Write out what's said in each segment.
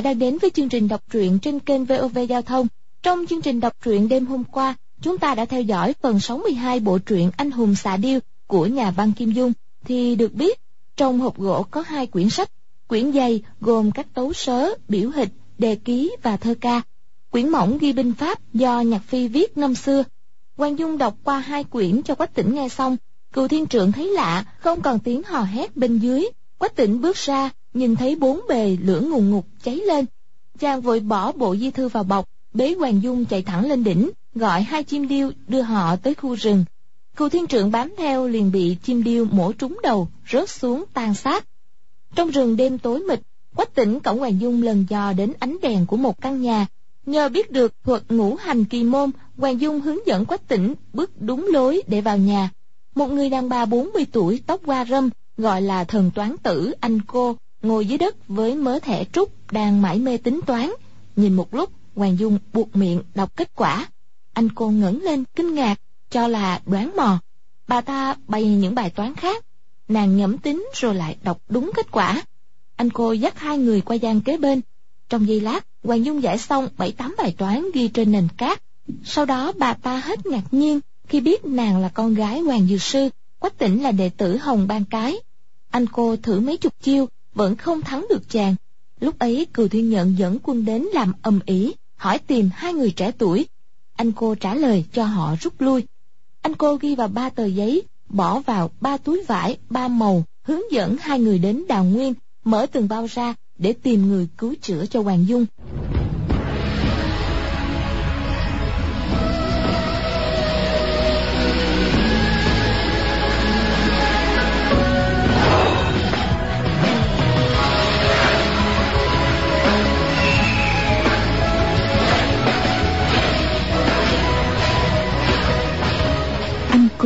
giả đến với chương trình đọc truyện trên kênh VOV Giao thông. Trong chương trình đọc truyện đêm hôm qua, chúng ta đã theo dõi phần 62 bộ truyện Anh hùng xạ điêu của nhà văn Kim Dung. Thì được biết, trong hộp gỗ có hai quyển sách. Quyển dày gồm các tấu sớ, biểu hịch, đề ký và thơ ca. Quyển mỏng ghi binh pháp do Nhạc Phi viết năm xưa. Quang Dung đọc qua hai quyển cho Quách Tỉnh nghe xong. Cựu thiên trượng thấy lạ, không còn tiếng hò hét bên dưới. Quách Tỉnh bước ra, nhìn thấy bốn bề lửa ngùn ngục cháy lên. Chàng vội bỏ bộ di thư vào bọc, bế Hoàng Dung chạy thẳng lên đỉnh, gọi hai chim điêu đưa họ tới khu rừng. Cù thiên trượng bám theo liền bị chim điêu mổ trúng đầu, rớt xuống tan xác. Trong rừng đêm tối mịt, Quách tỉnh cổng Hoàng Dung lần dò đến ánh đèn của một căn nhà. Nhờ biết được thuật ngũ hành kỳ môn, Hoàng Dung hướng dẫn Quách tỉnh bước đúng lối để vào nhà. Một người đàn bà 40 tuổi tóc hoa râm, gọi là thần toán tử anh cô, ngồi dưới đất với mớ thẻ trúc đang mải mê tính toán. Nhìn một lúc, Hoàng Dung buộc miệng đọc kết quả. Anh cô ngẩng lên kinh ngạc, cho là đoán mò. Bà ta bày những bài toán khác. Nàng nhẩm tính rồi lại đọc đúng kết quả. Anh cô dắt hai người qua gian kế bên. Trong giây lát, Hoàng Dung giải xong bảy tám bài toán ghi trên nền cát. Sau đó bà ta hết ngạc nhiên khi biết nàng là con gái Hoàng Dược Sư, Quách tỉnh là đệ tử Hồng Ban Cái. Anh cô thử mấy chục chiêu, vẫn không thắng được chàng. Lúc ấy Cừu Thiên Nhận dẫn quân đến làm ầm ĩ, hỏi tìm hai người trẻ tuổi. Anh cô trả lời cho họ rút lui. Anh cô ghi vào ba tờ giấy, bỏ vào ba túi vải, ba màu, hướng dẫn hai người đến đào nguyên, mở từng bao ra để tìm người cứu chữa cho Hoàng Dung.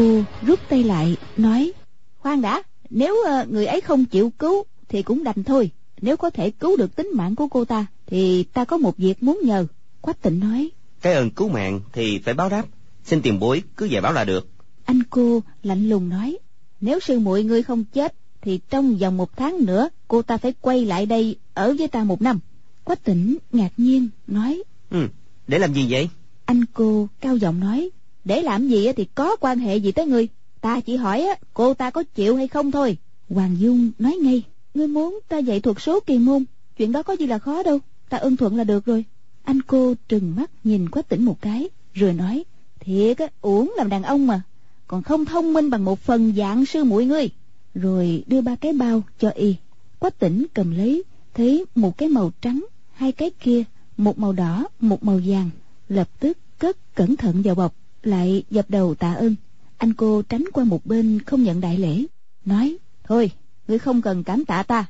Cô rút tay lại, nói, khoan đã, nếu uh, người ấy không chịu cứu thì cũng đành thôi. Nếu có thể cứu được tính mạng của cô ta thì ta có một việc muốn nhờ. Quách tịnh nói, cái ơn cứu mạng thì phải báo đáp, xin tiền bối cứ về báo là được. Anh cô lạnh lùng nói, nếu sư muội ngươi không chết thì trong vòng một tháng nữa cô ta phải quay lại đây ở với ta một năm. Quách tỉnh ngạc nhiên nói, Ừ, để làm gì vậy? Anh cô cao giọng nói, để làm gì thì có quan hệ gì tới ngươi ta chỉ hỏi cô ta có chịu hay không thôi. Hoàng dung nói ngay, ngươi muốn ta dạy thuật số kỳ môn, chuyện đó có gì là khó đâu, ta ưng thuận là được rồi. Anh cô trừng mắt nhìn quách tỉnh một cái, rồi nói, thiệt á, uổng làm đàn ông mà, còn không thông minh bằng một phần dạng sư muội ngươi. Rồi đưa ba cái bao cho y. Quách tỉnh cầm lấy, thấy một cái màu trắng, hai cái kia, một màu đỏ, một màu vàng, lập tức cất cẩn thận vào bọc lại dập đầu tạ ơn. Anh cô tránh qua một bên không nhận đại lễ. Nói, thôi, ngươi không cần cảm tạ ta.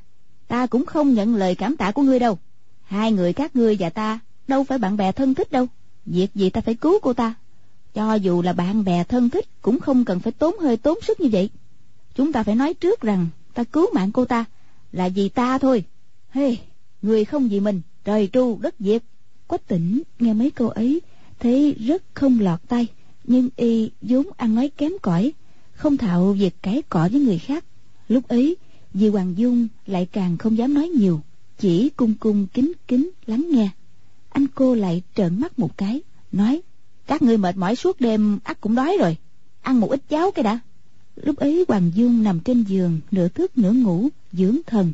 Ta cũng không nhận lời cảm tạ của ngươi đâu. Hai người các ngươi và ta đâu phải bạn bè thân thích đâu. Việc gì ta phải cứu cô ta? Cho dù là bạn bè thân thích cũng không cần phải tốn hơi tốn sức như vậy. Chúng ta phải nói trước rằng ta cứu mạng cô ta là vì ta thôi. Hey người không vì mình, trời tru đất diệt. Quách tỉnh nghe mấy câu ấy, thấy rất không lọt tay nhưng y vốn ăn nói kém cỏi, không thạo việc cãi cọ với người khác. Lúc ấy vì hoàng dung lại càng không dám nói nhiều, chỉ cung cung kính kính lắng nghe. Anh cô lại trợn mắt một cái, nói, các ngươi mệt mỏi suốt đêm ắt cũng đói rồi. Ăn một ít cháo cái đã. Lúc ấy hoàng dung nằm trên giường, nửa thức nửa ngủ, dưỡng thần.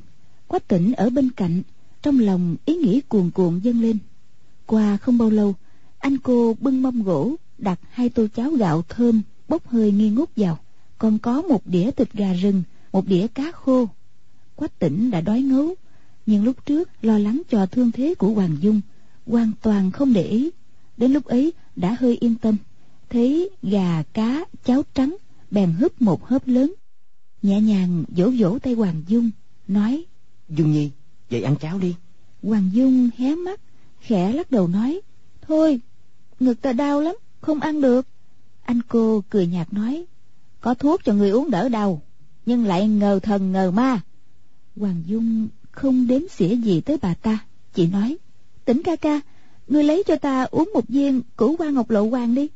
Quách tỉnh ở bên cạnh, trong lòng ý nghĩ cuồn cuộn dâng lên. Qua không bao lâu, anh cô bưng mâm gỗ đặt hai tô cháo gạo thơm bốc hơi nghi ngút vào. Còn có một đĩa thịt gà rừng một đĩa cá khô. Quách tỉnh đã đói ngấu nhưng lúc trước lo lắng cho thương thế của hoàng dung hoàn toàn không để ý. Đến lúc ấy đã hơi yên tâm thấy gà cá cháo trắng bèn húp một hớp lớn. Nhẹ nhàng vỗ vỗ tay hoàng dung nói dung nhi vậy ăn cháo đi. Hoàng dung hé mắt khẽ lắc đầu nói thôi ngực ta đau lắm không ăn được. Anh cô cười nhạt nói, có thuốc cho người uống đỡ đau, nhưng lại ngờ thần ngờ ma. Hoàng dung không đếm xỉa gì tới bà ta, chỉ nói, tỉnh ca ca ngươi lấy cho ta uống một viên cửu hoa ngọc lộ hoàng đi.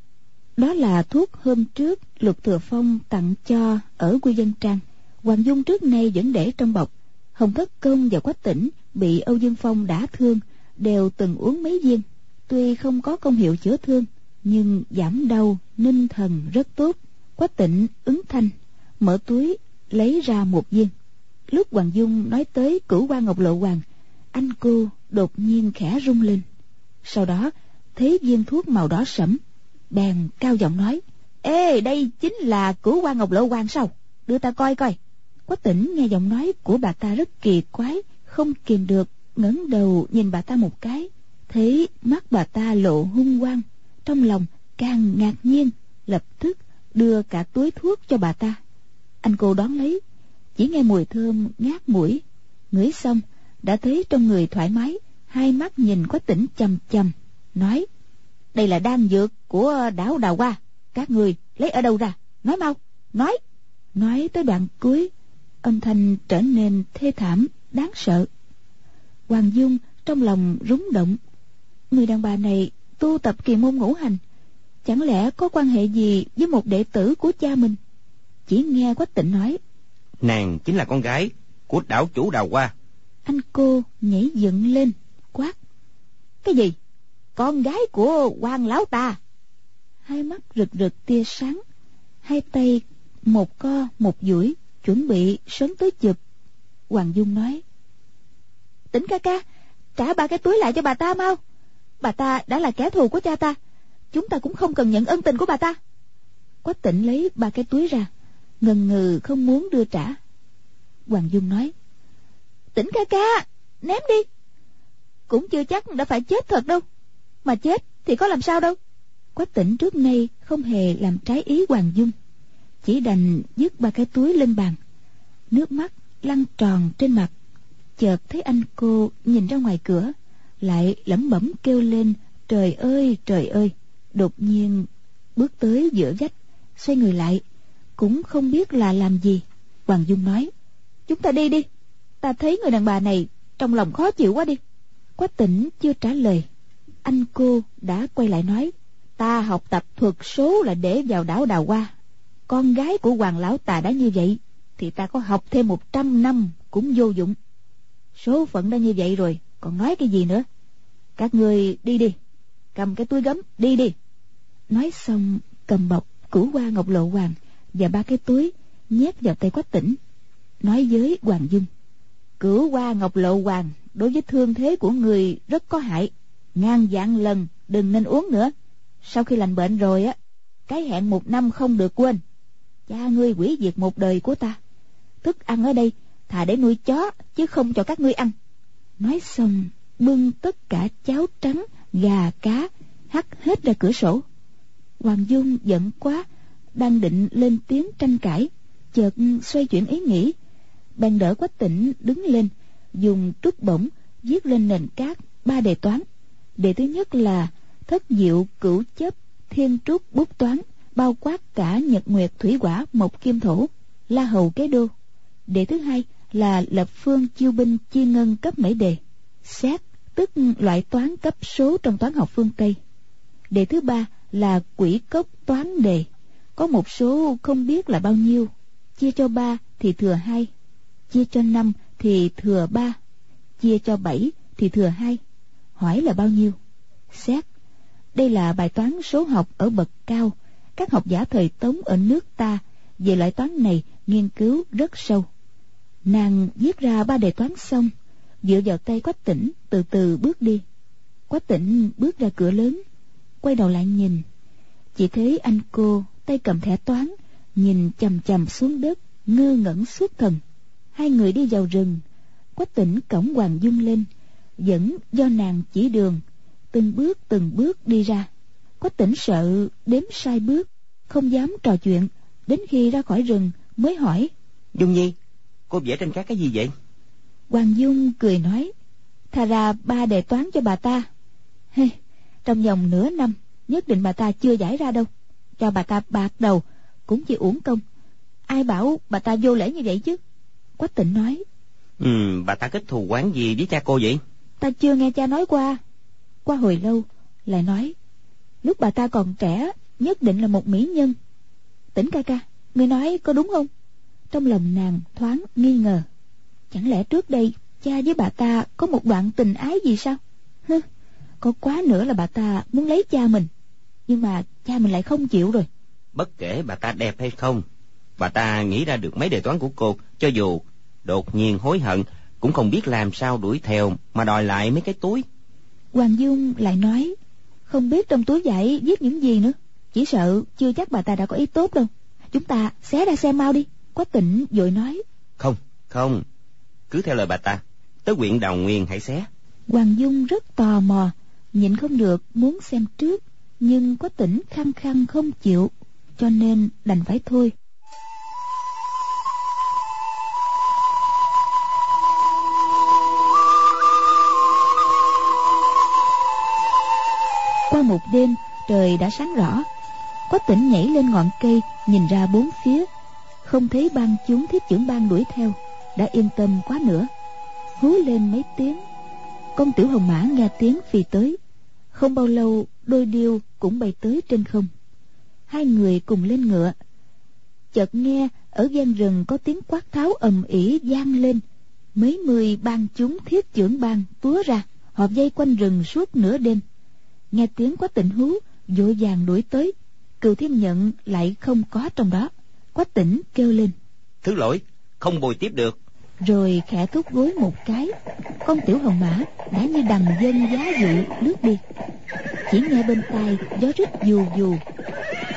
Đó là thuốc hôm trước lục thừa phong tặng cho ở quy dân trang. Hoàng dung trước nay vẫn để trong bọc. Hồng thất công và quách tỉnh bị âu dương phong đã thương, đều từng uống mấy viên. Tuy không có công hiệu chữa thương nhưng giảm đau, ninh thần rất tốt. Quách tịnh ứng thanh. Mở túi, lấy ra một viên. Lúc hoàng dung nói tới cửu quan ngọc lộ hoàng, anh cô đột nhiên khẽ rung lên. Sau đó thấy viên thuốc màu đỏ sẫm, bèn cao giọng nói, ê, đây chính là cửu quan ngọc lộ hoàng sao? Đưa ta coi coi. Quách tỉnh nghe giọng nói của bà ta rất kỳ quái, không kìm được, ngẩng đầu nhìn bà ta một cái. Thấy mắt bà ta lộ hung quang trong lòng càng ngạc nhiên, lập tức đưa cả túi thuốc cho bà ta. Anh cô đón lấy, chỉ nghe mùi thơm ngát mũi. Ngửi xong, đã thấy trong người thoải mái, hai mắt nhìn có tỉnh chằm chằm nói, đây là đan dược của đảo đào hoa, các người lấy ở đâu ra? Nói mau, nói. Nói tới đoạn cuối, âm thanh trở nên thê thảm, đáng sợ. Hoàng dung trong lòng rúng động, người đàn bà này tu tập kỳ môn ngũ hành chẳng lẽ có quan hệ gì với một đệ tử của cha mình? Chỉ nghe quách tịnh nói nàng chính là con gái của đảo chủ đào hoa. Anh cô nhảy dựng lên quát cái gì? Con gái của quan lão ta? Hai mắt rực rực tia sáng hai tay một co một duỗi chuẩn bị sớm tới chụp. Hoàng dung nói tỉnh ca ca trả ba cái túi lại cho bà ta mau bà ta đã là kẻ thù của cha ta. Chúng ta cũng không cần nhận ân tình của bà ta. Quách tỉnh lấy ba cái túi ra, ngần ngừ không muốn đưa trả. Hoàng dung nói, tỉnh ca ca, ném đi. Cũng chưa chắc đã phải chết thật đâu. Mà chết thì có làm sao đâu. Quách tỉnh trước nay không hề làm trái ý hoàng dung. Chỉ đành dứt ba cái túi lên bàn. Nước mắt lăn tròn trên mặt. Chợt thấy anh cô nhìn ra ngoài cửa lại lẩm bẩm kêu lên, trời ơi trời ơi! Đột nhiên, bước tới giữa vách, xoay người lại, cũng không biết là làm gì. Hoàng dung nói, chúng ta đi đi, ta thấy người đàn bà này trong lòng khó chịu quá đi. Quách tỉnh chưa trả lời. Anh cô đã quay lại nói, ta học tập thuật số là để vào đảo đào hoa. Con gái của hoàng lão tà đã như vậy, thì ta có học thêm một trăm năm cũng vô dụng. Số phận đã như vậy rồi còn nói cái gì nữa? Các ngươi đi đi. Cầm cái túi gấm, đi đi. Nói xong, cầm bọc cửu hoa ngọc lộ hoàng và ba cái túi nhét vào tay quách tỉnh nói với hoàng dung. Cửu hoa ngọc lộ hoàng đối với thương thế của người rất có hại. Ngàn vạn lần, đừng nên uống nữa. Sau khi lành bệnh rồi á, cái hẹn một năm không được quên. Cha ngươi quỷ diệt một đời của ta. Thức ăn ở đây, thà để nuôi chó chứ không cho các ngươi ăn nói xong, bưng tất cả cháo trắng, gà cá, hắt hết ra cửa sổ. Hoàng dung giận quá, đang định lên tiếng tranh cãi, chợt xoay chuyển ý nghĩ. Bèn đỡ quách tỉnh đứng lên, dùng trúc bổng viết lên nền cát ba đề toán. Đề thứ nhất là thất diệu cửu chấp thiên trúc bút toán, bao quát cả nhật nguyệt thủy quả mộc kim thổ, la hầu kế đô. Đề thứ hai là lập phương chiêu binh chi ngân cấp mấy đề. Xét, tức loại toán cấp số trong toán học phương tây. Đề thứ ba là quỷ cốc toán đề. Có một số không biết là bao nhiêu. Chia cho ba thì thừa hai. Chia cho năm thì thừa ba. Chia cho bảy thì thừa hai. Hỏi là bao nhiêu? Xét, đây là bài toán số học ở bậc cao. Các học giả thời tống ở nước ta về loại toán này nghiên cứu rất sâu nàng viết ra ba đề toán xong, dựa vào tay quách tỉnh từ từ bước đi. Quách tỉnh bước ra cửa lớn, quay đầu lại nhìn. Chỉ thấy anh cô tay cầm thẻ toán, nhìn chằm chằm xuống đất, ngơ ngẩn suốt thần. Hai người đi vào rừng, quách tỉnh cổng hoàng dung lên vẫn do nàng chỉ đường, từng bước từng bước đi ra. Quách tỉnh sợ đếm sai bước, không dám trò chuyện, đến khi ra khỏi rừng mới hỏi, dung nhi cô vẽ trên các cái gì vậy? Hoàng dung cười nói thà ra ba đề toán cho bà ta. Hey, trong vòng nửa năm nhất định bà ta chưa giải ra đâu. Cho bà ta bạc đầu cũng chỉ uổng công. Ai bảo bà ta vô lễ như vậy chứ? Quách tịnh nói ừ bà ta kết thù quán gì với cha cô vậy? Ta chưa nghe cha nói qua. Qua hồi lâu lại nói lúc bà ta còn trẻ nhất định là một mỹ nhân. Tỉnh ca ca ngươi nói có đúng không trong lòng nàng thoáng nghi ngờ. Chẳng lẽ trước đây cha với bà ta có một đoạn tình ái gì sao? Hứ có quá nữa là bà ta muốn lấy cha mình. Nhưng mà cha mình lại không chịu rồi. Bất kể bà ta đẹp hay không, bà ta nghĩ ra được mấy đề toán của cô, cho dù đột nhiên hối hận, cũng không biết làm sao đuổi theo mà đòi lại mấy cái túi. Hoàng Dung lại nói Không biết trong túi giấy viết những gì nữa Chỉ sợ chưa chắc bà ta đã có ý tốt đâu. Chúng ta xé ra xem mau đi Quách tỉnh vội nói. Không, không, cứ theo lời bà ta, tới huyện Đào Nguyên hãy xé. Hoàng Dung rất tò mò Nhịn không được muốn xem trước Nhưng Quách tỉnh khăng khăng không chịu Cho nên đành phải thôi. Qua một đêm trời đã sáng rõ. Quách tỉnh nhảy lên ngọn cây Nhìn ra bốn phía không thấy ban chúng thiết trưởng ban đuổi theo, Đã yên tâm quá nữa. Hú lên mấy tiếng. Con tiểu hồng mã nghe tiếng phi tới. Không bao lâu, đôi điêu cũng bay tới trên không. Hai người cùng lên ngựa. Chợt nghe ở gian rừng có tiếng quát tháo ầm ĩ vang lên. Mấy mươi ban chúng thiết trưởng ban túa ra, Họ dây quanh rừng suốt nửa đêm. Nghe tiếng quá tỉnh hú, vội vàng đuổi tới. Cừu thiên nhận lại không có trong đó quách tỉnh kêu lên. Thứ lỗi, không bồi tiếp được. rồi khẽ thúc gối một cái. Con tiểu hồng mã đã như đằng dân giá dụ lướt đi. Chỉ nghe bên tai gió rít dù dù.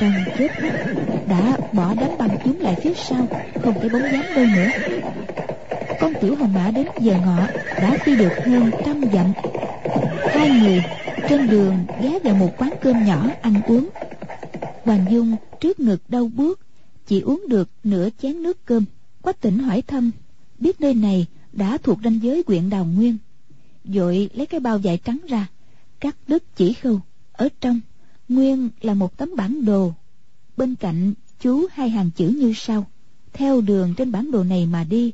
Trong chớp mắt đã bỏ đám băng chúng lại phía sau không thấy bóng dáng đâu nữa. Con tiểu hồng mã đến giờ ngọ đã phi được hơn trăm dặm. Hai người trên đường ghé vào một quán cơm nhỏ ăn uống. Hoàng dung trước ngực đau buốt chỉ uống được nửa chén nước cơm. Quách tỉnh hỏi thăm, biết nơi này đã thuộc ranh giới huyện đào nguyên. Vội lấy cái bao vải trắng ra, cắt đứt chỉ khâu. Ở trong, nguyên là một tấm bản đồ. Bên cạnh chú hai hàng chữ như sau. Theo đường trên bản đồ này mà đi,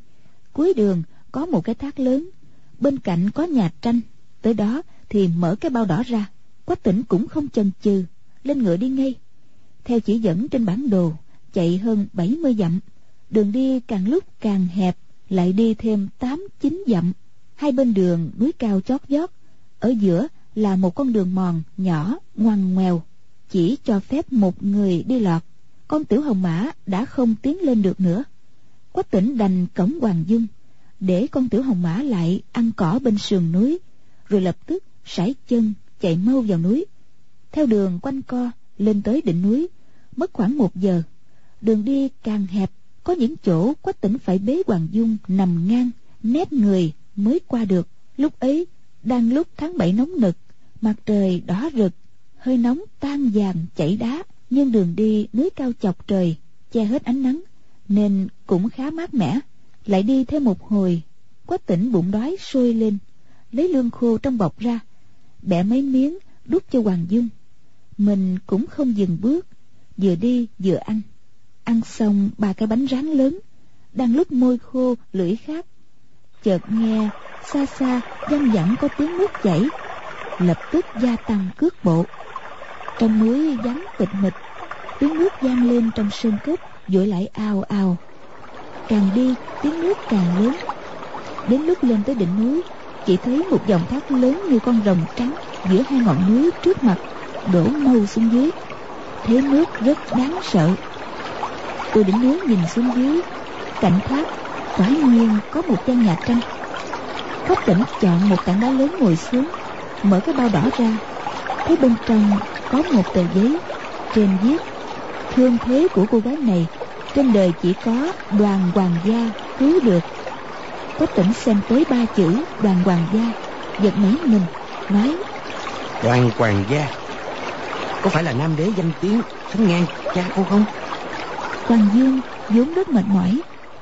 cuối đường có một cái thác lớn. Bên cạnh có nhà tranh. Tới đó thì mở cái bao đỏ ra. Quách tỉnh cũng không chần chừ, lên ngựa đi ngay. Theo chỉ dẫn trên bản đồ chạy hơn 70 dặm. Đường đi càng lúc càng hẹp, lại đi thêm tám chín dặm. Hai bên đường núi cao chót vót, ở giữa là một con đường mòn, nhỏ, ngoằn ngoèo, chỉ cho phép một người đi lọt. Con tiểu hồng mã đã không tiến lên được nữa. Quách tỉnh đành cổng hoàng dung, để con tiểu hồng mã lại ăn cỏ bên sườn núi, rồi lập tức sải chân chạy mau vào núi. Theo đường quanh co, lên tới đỉnh núi, mất khoảng một giờ đường đi càng hẹp, có những chỗ quách tỉnh phải bế hoàng dung nằm ngang, nép người mới qua được. Lúc ấy, đang lúc tháng bảy nóng nực, mặt trời đỏ rực, hơi nóng tan vàng chảy đá. Nhưng đường đi núi cao chọc trời, che hết ánh nắng, nên cũng khá mát mẻ. Lại đi thêm một hồi, quách tỉnh bụng đói sôi lên, lấy lương khô trong bọc ra, bẻ mấy miếng đút cho hoàng dung. Mình cũng không dừng bước, vừa đi vừa ăn ăn xong ba cái bánh rán lớn, đang lúc môi khô, lưỡi khát. Chợt nghe, xa xa văng vẳng có tiếng nước chảy, lập tức gia tăng cước bộ. Trong núi vắng tịch mịch, tiếng nước vang lên trong sơn cốc dội lại ào ào càng đi, tiếng nước càng lớn. Đến lúc lên tới đỉnh núi, chỉ thấy một dòng thác lớn như con rồng trắng giữa hai ngọn núi trước mặt, đổ mâu xuống dưới. Thế nước rất đáng sợ tôi đứng núi nhìn xuống dưới cảnh thác quả nhiên có một gian nhà tranh quách tỉnh chọn một tảng đá lớn ngồi xuống, mở cái bao đỏ ra thấy bên trong có một tờ giấy, trên viết, thương thế của cô gái này, trên đời chỉ có đoàn hoàng gia cứu được quách tỉnh xem tới ba chữ, đoàn hoàng gia, giật nảy mình, nói, Đoàn Hoàng gia. Có phải là nam đế danh tiếng sánh ngang, cha cô không? Hoàng Dương vốn rất mệt mỏi,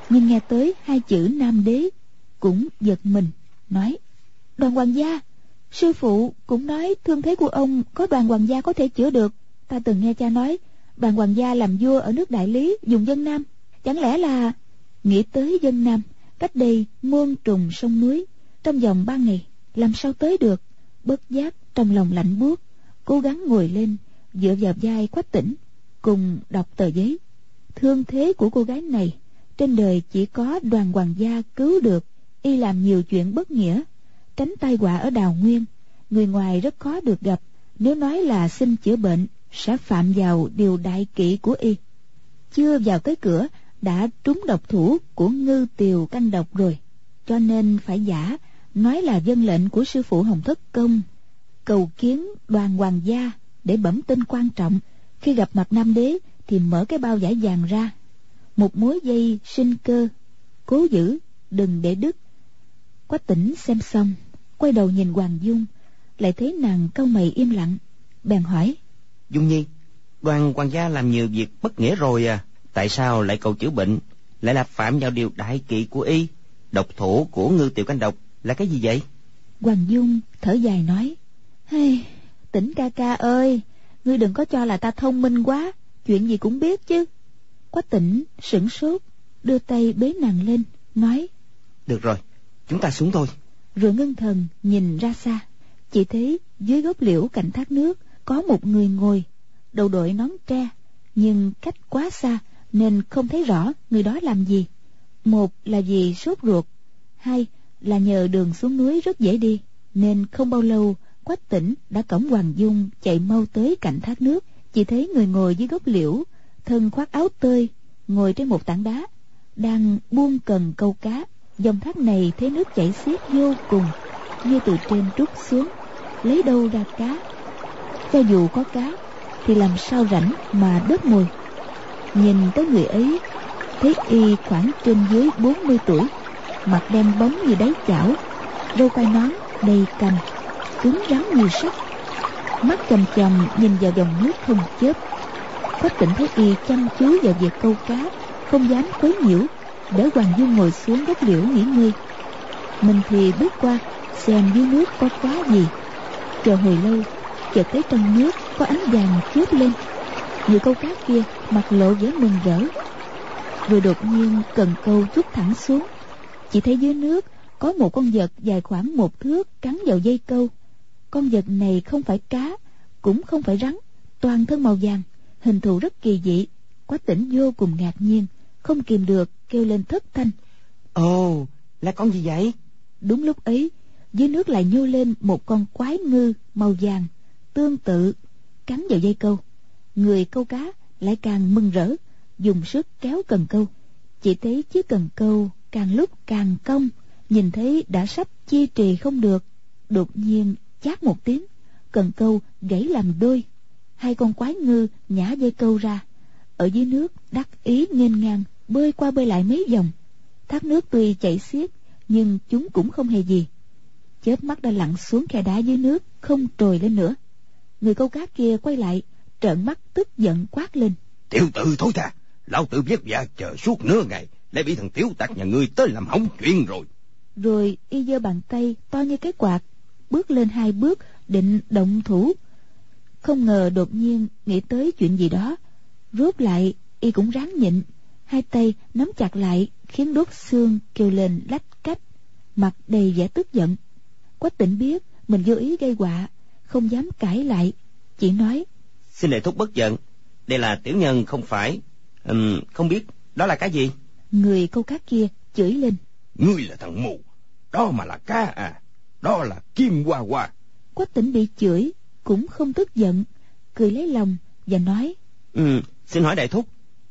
nhưng nghe tới hai chữ nam đế cũng giật mình, nói, đoàn hoàng gia, sư phụ cũng nói thương thế của ông có đoàn hoàng gia có thể chữa được. Ta từng nghe cha nói, đoàn hoàng gia làm vua ở nước đại lý dùng dân nam. Chẳng lẽ là nghĩ tới dân nam, cách đây muôn trùng sông núi, trong vòng ba ngày, làm sao tới được? Bất giác trong lòng lạnh buốt, cố gắng ngồi lên, dựa vào vai quách tỉnh, cùng đọc tờ giấy thương thế của cô gái này, trên đời chỉ có đoàn hoàng gia cứu được, y làm nhiều chuyện bất nghĩa. Tránh tai họa ở đào nguyên, người ngoài rất khó được gặp. Nếu nói là xin chữa bệnh, sẽ phạm vào điều đại kỵ của y. Chưa vào tới cửa, đã trúng độc thủ của ngư tiều canh độc rồi. Cho nên phải giả, nói là dân lệnh của sư phụ hồng thất công, cầu kiến đoàn hoàng gia để bẩm tin quan trọng. Khi gặp mặt nam đế thì mở cái bao giải vàng ra. Một mối dây sinh cơ cố giữ đừng để đứt. Quách tỉnh xem xong quay đầu nhìn hoàng dung lại thấy nàng cau mày im lặng. Bèn hỏi dung nhi đoàn hoàng gia làm nhiều việc bất nghĩa rồi à. Tại sao lại cầu chữa bệnh? Lại là phạm vào điều đại kỵ của y độc thủ của ngư tiểu canh độc là cái gì vậy? Hoàng dung thở dài nói hey, tỉnh ca ca ơi ngươi đừng có cho là ta thông minh quá chuyện gì cũng biết chứ. Quách tỉnh sửng sốt đưa tay bế nàng lên nói. Được rồi chúng ta xuống thôi. Rồi ngưng thần nhìn ra xa. Chỉ thấy dưới gốc liễu cạnh thác nước có một người ngồi đầu đội nón tre nhưng cách quá xa nên không thấy rõ người đó làm gì. Một là vì sốt ruột hai là nhờ đường xuống núi rất dễ đi nên không bao lâu quách tỉnh đã cổng hoàng dung chạy mau tới cạnh thác nước chỉ thấy người ngồi dưới gốc liễu, thân khoác áo tơi, ngồi trên một tảng đá, đang buông cần câu cá. Dòng thác này thấy nước chảy xiết vô cùng, như từ trên trút xuống, lấy đâu ra cá? Cho dù có cá, thì làm sao rảnh mà đớp mồi? Nhìn tới người ấy, thấy y khoảng trên dưới 40 tuổi, mặt đen bóng như đáy chảo râu quai nón đầy cành, cứng rắn như sắt mắt chầm chầm nhìn vào dòng nước không chớp. Quách tỉnh thấy y chăm chú vào việc câu cá, không dám quấy nhiễu. Để hoàng dung ngồi xuống gốc liễu nghỉ ngơi. Mình thì bước qua, xem dưới nước có cá gì. Chờ hồi lâu, chợt thấy trong nước có ánh vàng chớp lên. Người câu cá kia mặt lộ vẻ mừng rỡ. Vừa đột nhiên cần câu rút thẳng xuống. Chỉ thấy dưới nước có một con vật dài khoảng một thước cắn vào dây câu con vật này không phải cá cũng không phải rắn toàn thân màu vàng hình thù rất kỳ dị quách tỉnh vô cùng ngạc nhiên không kìm được kêu lên thất thanh. Ồ là con gì vậy? Đúng lúc ấy dưới nước lại nhô lên một con quái ngư màu vàng tương tự cắn vào dây câu. Người câu cá lại càng mừng rỡ dùng sức kéo cần câu. Chỉ thấy chiếc cần câu càng lúc càng cong nhìn thấy đã sắp chi trì không được đột nhiên chát một tiếng cần câu gãy làm đôi. Hai con quái ngư nhả dây câu ra. Ở dưới nước đắc ý nghênh ngang bơi qua bơi lại mấy vòng. Thác nước tuy chảy xiết nhưng chúng cũng không hề gì. Chớp mắt đã lặn xuống khe đá dưới nước không trồi lên nữa. Người câu cá kia quay lại trợn mắt tức giận quát lên. Tiểu tử thôi thà lão tử vất vả chờ suốt nửa ngày lại bị thằng tiểu tặc nhà ngươi tới làm hỏng chuyện rồi. Rồi y giơ bàn tay to như cái quạt bước lên hai bước định động thủ. Không ngờ đột nhiên nghĩ tới chuyện gì đó. Rút lại y cũng ráng nhịn. Hai tay nắm chặt lại khiến đốt xương kêu lên lách cách. Mặt đầy vẻ tức giận. Quách tỉnh biết mình vô ý gây họa không dám cãi lại. Chỉ nói xin lệ thúc bất giận. Đây là tiểu nhân không phải. Um, không biết đó là cái gì? Người câu cá kia chửi lên. Ngươi là thằng mù đó mà là cá à đó là kim hoa hoa. Quách tỉnh bị chửi cũng không tức giận cười lấy lòng và nói ừ xin hỏi đại thúc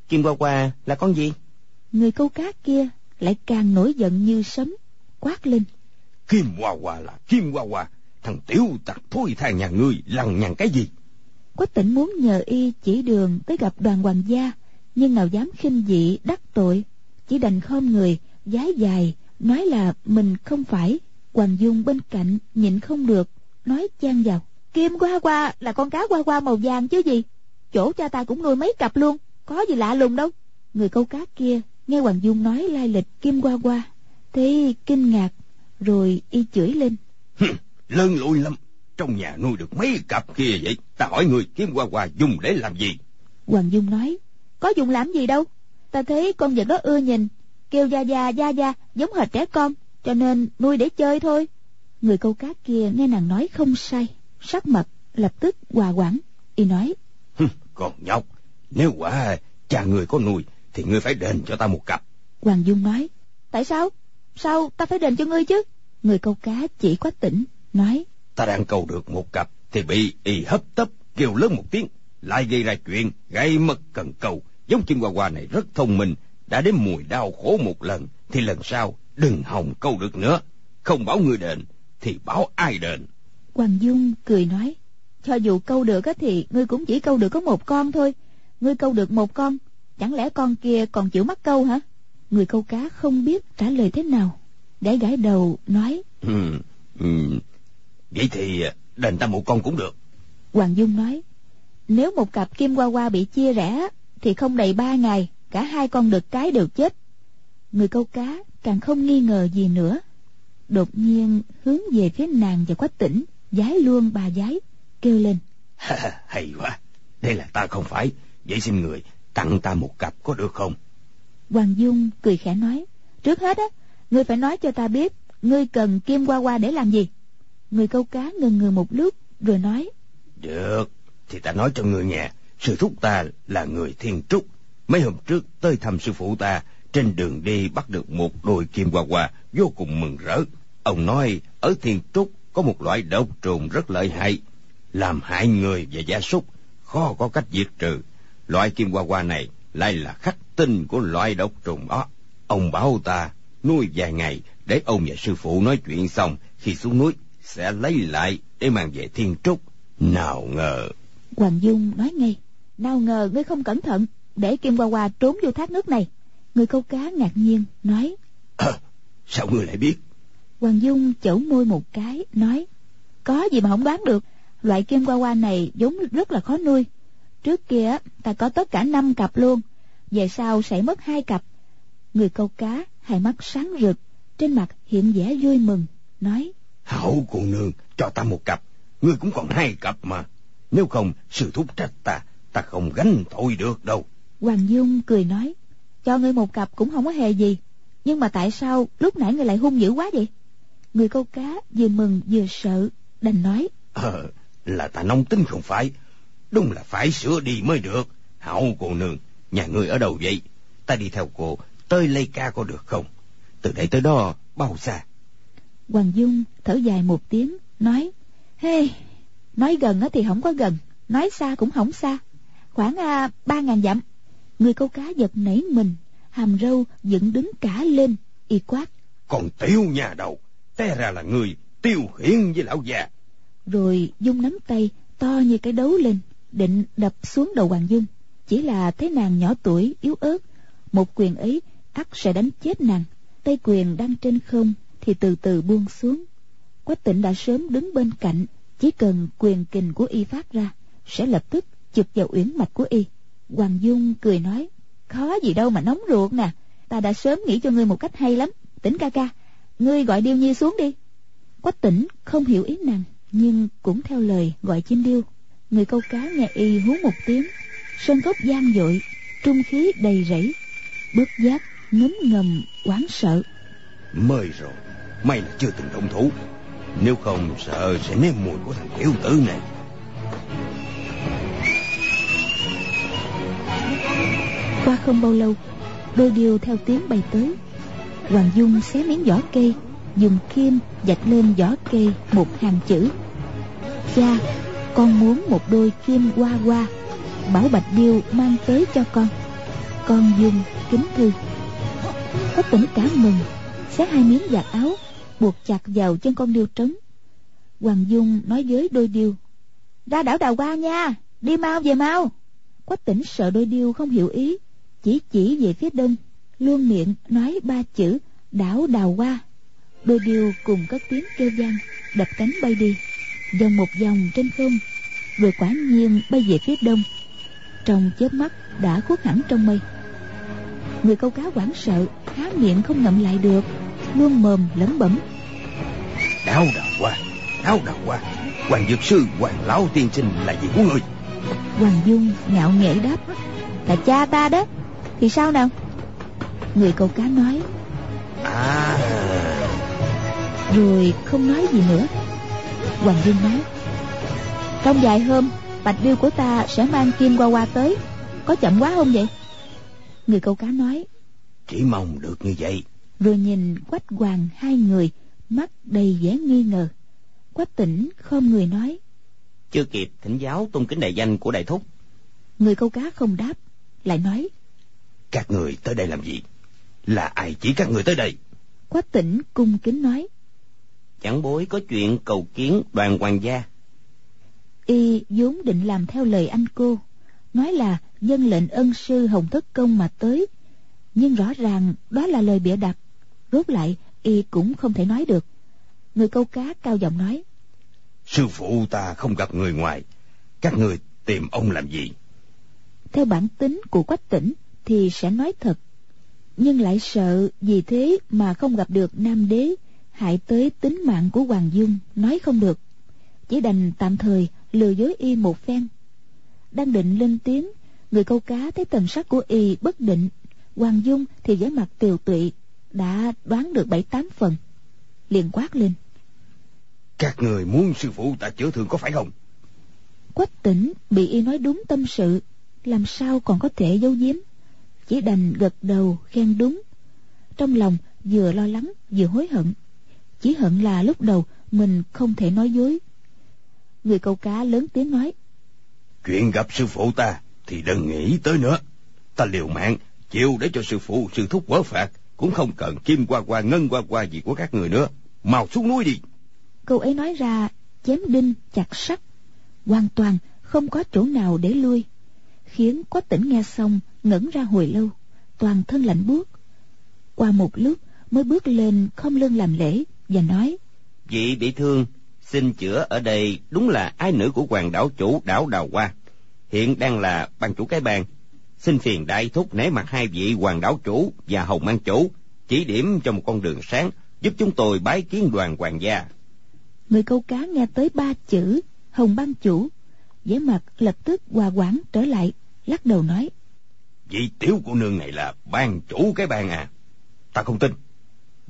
kim hoa hoa là con gì? Người câu cá kia lại càng nổi giận như sấm quát lên. Kim hoa hoa là kim hoa hoa thằng tiểu tặc thôi than nhà ngươi lằng nhằng cái gì? Quách tỉnh muốn nhờ y chỉ đường tới gặp đoàn hoàng gia nhưng nào dám khinh dị đắc tội chỉ đành khom người giái dài nói là mình không phải hoàng dung bên cạnh nhịn không được nói chan vào kim hoa hoa là con cá hoa hoa màu vàng chứ gì? Chỗ cha ta cũng nuôi mấy cặp luôn có gì lạ lùng đâu. Người câu cá kia nghe hoàng dung nói lai lịch kim hoa hoa thế kinh ngạc rồi y chửi lên. Lớn lùi lắm trong nhà nuôi được mấy cặp kia vậy? Ta hỏi người kim hoa hoa dùng để làm gì? Hoàng dung nói có dùng làm gì đâu ta thấy con vật đó ưa nhìn kêu da da da da giống hệt trẻ con cho nên nuôi để chơi thôi. Người câu cá kia nghe nàng nói không sai. Sắc mặt lập tức hòa quản y nói còn nhóc nếu quả cha người có nuôi thì ngươi phải đền cho ta một cặp. Hoàng dung nói tại sao? Sao ta phải đền cho ngươi chứ? Người câu cá chỉ quách tỉnh nói ta đang câu được một cặp thì bị y hấp tấp kêu lớn một tiếng lại gây ra chuyện gây mất cần cầu. Giống chim hoa hoa này rất thông minh đã đến mùi đau khổ một lần thì lần sau đừng hòng câu được nữa. Không bảo người đền thì bảo ai đền? Hoàng dung cười nói cho dù câu được á thì ngươi cũng chỉ câu được có một con thôi. Ngươi câu được một con chẳng lẽ con kia còn chịu mắc câu hả? Người câu cá không biết trả lời thế nào. Gãi gãi đầu nói ừ, ừ, vậy thì đền ta một con cũng được. Hoàng dung nói nếu một cặp kim hoa hoa bị chia rẽ thì không đầy ba ngày cả hai con đực cái đều chết. Người câu cá càng không nghi ngờ gì nữa. Đột nhiên hướng về phía nàng và quách tỉnh giái luôn bà giái kêu lên. Hay quá. Đây là ta không phải. Vậy xin người tặng ta một cặp có được không? Hoàng dung cười khẽ nói trước hết á ngươi phải nói cho ta biết ngươi cần kim qua qua để làm gì? Người câu cá ngần ngừ một lúc rồi nói được thì ta nói cho người nghe. Sư thúc ta là người thiên trúc. Mấy hôm trước tới thăm sư phụ ta trên đường đi bắt được một đôi kim hoa hoa vô cùng mừng rỡ. Ông nói, ở thiên trúc có một loại độc trùng rất lợi hại, làm hại người và gia súc, khó có cách diệt trừ. Loại kim hoa hoa này lại là khắc tinh của loại độc trùng đó. Ông bảo ta nuôi vài ngày để ông và sư phụ nói chuyện xong, khi xuống núi sẽ lấy lại để mang về thiên trúc nào ngờ. Hoàng dung nói ngay, nào ngờ ngươi không cẩn thận, để kim hoa hoa trốn vô thác nước này người câu cá ngạc nhiên nói à, sao ngươi lại biết? Hoàng dung chẩu môi một cái nói có gì mà không đoán được. Loại kim hoa hoa này vốn rất là khó nuôi. Trước kia ta có tất cả năm cặp luôn. Về sau sẽ mất hai cặp. Người câu cá hai mắt sáng rực trên mặt hiện vẻ vui mừng nói hảo cô nương cho ta một cặp. Ngươi cũng còn hai cặp mà. Nếu không sư thúc trách ta ta không gánh tội được đâu. Hoàng dung cười nói cho ngươi một cặp cũng không có hề gì. Nhưng mà tại sao lúc nãy ngươi lại hung dữ quá vậy? Người câu cá vừa mừng vừa sợ đành nói. Ờ là ta nông tính không phải. Đúng là phải sửa đi mới được. Hảo cô nương nhà ngươi ở đâu vậy? Ta đi theo cô tới lây ca có được không? Từ đây tới đó bao xa? Hoàng dung thở dài một tiếng nói hey nói gần thì không có gần nói xa cũng không xa. Khoảng à, ba ngàn dặm người câu cá giật nảy mình hàm râu dựng đứng cả lên y quát. Còn tiêu nhà đầu té ra là người tiêu khiển với lão già. Rồi dung nắm tay to như cái đấu lên định đập xuống đầu hoàng dung chỉ là thấy nàng nhỏ tuổi yếu ớt. Một quyền ấy ắt sẽ đánh chết nàng. Tay quyền đang trên không thì từ từ buông xuống. Quách tịnh đã sớm đứng bên cạnh chỉ cần quyền kình của y phát ra sẽ lập tức chụp vào uyển mạch của y hoàng dung cười nói, khó gì đâu mà nóng ruột nè. Ta đã sớm nghĩ cho ngươi một cách hay lắm. Tỉnh ca ca, ngươi gọi điêu nhi xuống đi. Quách tỉnh không hiểu ý nàng, nhưng cũng theo lời gọi chim điêu. Người câu cá nghe y hú một tiếng sơn cốc gian dội, trung khí đầy rẫy. Bước giác ngấm ngầm quán sợ. Mời rồi, may là chưa từng động thủ. Nếu không sợ sẽ nếm mùi của thằng tiểu tử này. Qua không bao lâu, đôi điều theo tiếng bay tới. Hoàng dung xé miếng vỏ cây dùng kim dạch lên vỏ cây một hàng chữ. Cha, con muốn một đôi kim hoa hoa, bảo bạch điêu mang tới cho con. Con dung kính thư. Có tỉnh cả mừng, xé hai miếng vạt áo, buộc chặt vào chân con điêu trống. Hoàng dung nói với đôi điêu, ra đảo đào qua nha, đi mau về mau. Quách tỉnh sợ đôi điêu không hiểu ý chỉ chỉ về phía đông luôn miệng nói ba chữ đảo đào hoa. Đôi điêu cùng cất tiếng kêu vang đập cánh bay đi vòng một vòng trên không rồi quả nhiên bay về phía đông. Trong chớp mắt đã khuất hẳn trong mây. Người câu cá hoảng sợ há miệng không ngậm lại được luôn mồm lẩm bẩm. Đau đầu qua đau đầu qua hoàng dược sư hoàng lão tiên sinh là gì của người hoàng dung ngạo nghễ đáp là cha ta đó thì sao nào? Người câu cá nói. À. Rồi không nói gì nữa. Hoàng dung nói. Trong vài hôm bạch điêu của ta sẽ mang kim qua qua tới. Có chậm quá không vậy? Người câu cá nói. Chỉ mong được như vậy. Rồi nhìn quách hoàng hai người mắt đầy vẻ nghi ngờ. Quách tỉnh khom người nói. Chưa kịp thỉnh giáo tôn kính đại danh của đại thúc. Người câu cá không đáp lại nói các người tới đây làm gì? Là ai chỉ các người tới đây? Quách tỉnh cung kính nói. Chẳng bối có chuyện cầu kiến đoàn hoàng gia. Y vốn định làm theo lời anh cô nói là dân lệnh ân sư hồng thất công mà tới. Nhưng rõ ràng đó là lời bịa đặt rốt lại y cũng không thể nói được. Người câu cá cao giọng nói. Sư phụ ta không gặp người ngoài các người tìm ông làm gì? Theo bản tính của quách tỉnh thì sẽ nói thật. Nhưng lại sợ vì thế mà không gặp được nam đế hại tới tính mạng của hoàng dung nói không được. Chỉ đành tạm thời lừa dối y một phen. Đang định lên tiếng người câu cá thấy tần sắc của y bất định hoàng dung thì vẻ mặt tiều tụy đã đoán được bảy tám phần. Liền quát lên. Các người muốn sư phụ ta chữa thương có phải không? Quách tỉnh bị y nói đúng tâm sự làm sao còn có thể giấu giếm chỉ đành gật đầu khen đúng. Trong lòng vừa lo lắng vừa hối hận. Chỉ hận là lúc đầu mình không thể nói dối. Người câu cá lớn tiếng nói chuyện gặp sư phụ ta thì đừng nghĩ tới nữa. Ta liều mạng chịu để cho sư phụ sư thúc quở phạt. Cũng không cần kim qua qua ngân qua qua gì của các người nữa. Mau xuống núi đi. Câu ấy nói ra chém đinh chặt sắt. Hoàn toàn không có chỗ nào để lui. Khiến quách tỉnh nghe xong ngẩn ra hồi lâu toàn thân lạnh buốt. Qua một lúc mới bước lên không lưng làm lễ và nói vị bị thương xin chữa ở đây đúng là ái nữ của hoàng đảo chủ đảo đào hoa. Hiện đang là ban chủ cái bang. Xin phiền đại thúc nể mặt hai vị hoàng đảo chủ và hồng mang chủ chỉ điểm cho một con đường sáng giúp chúng tôi bái kiến đoàn hoàng gia. Người câu cá nghe tới ba chữ hồng ban chủ vẻ mặt lập tức hòa quản trở lại lắc đầu nói vị tiểu của nương này là ban chủ cái bang à. Ta không tin.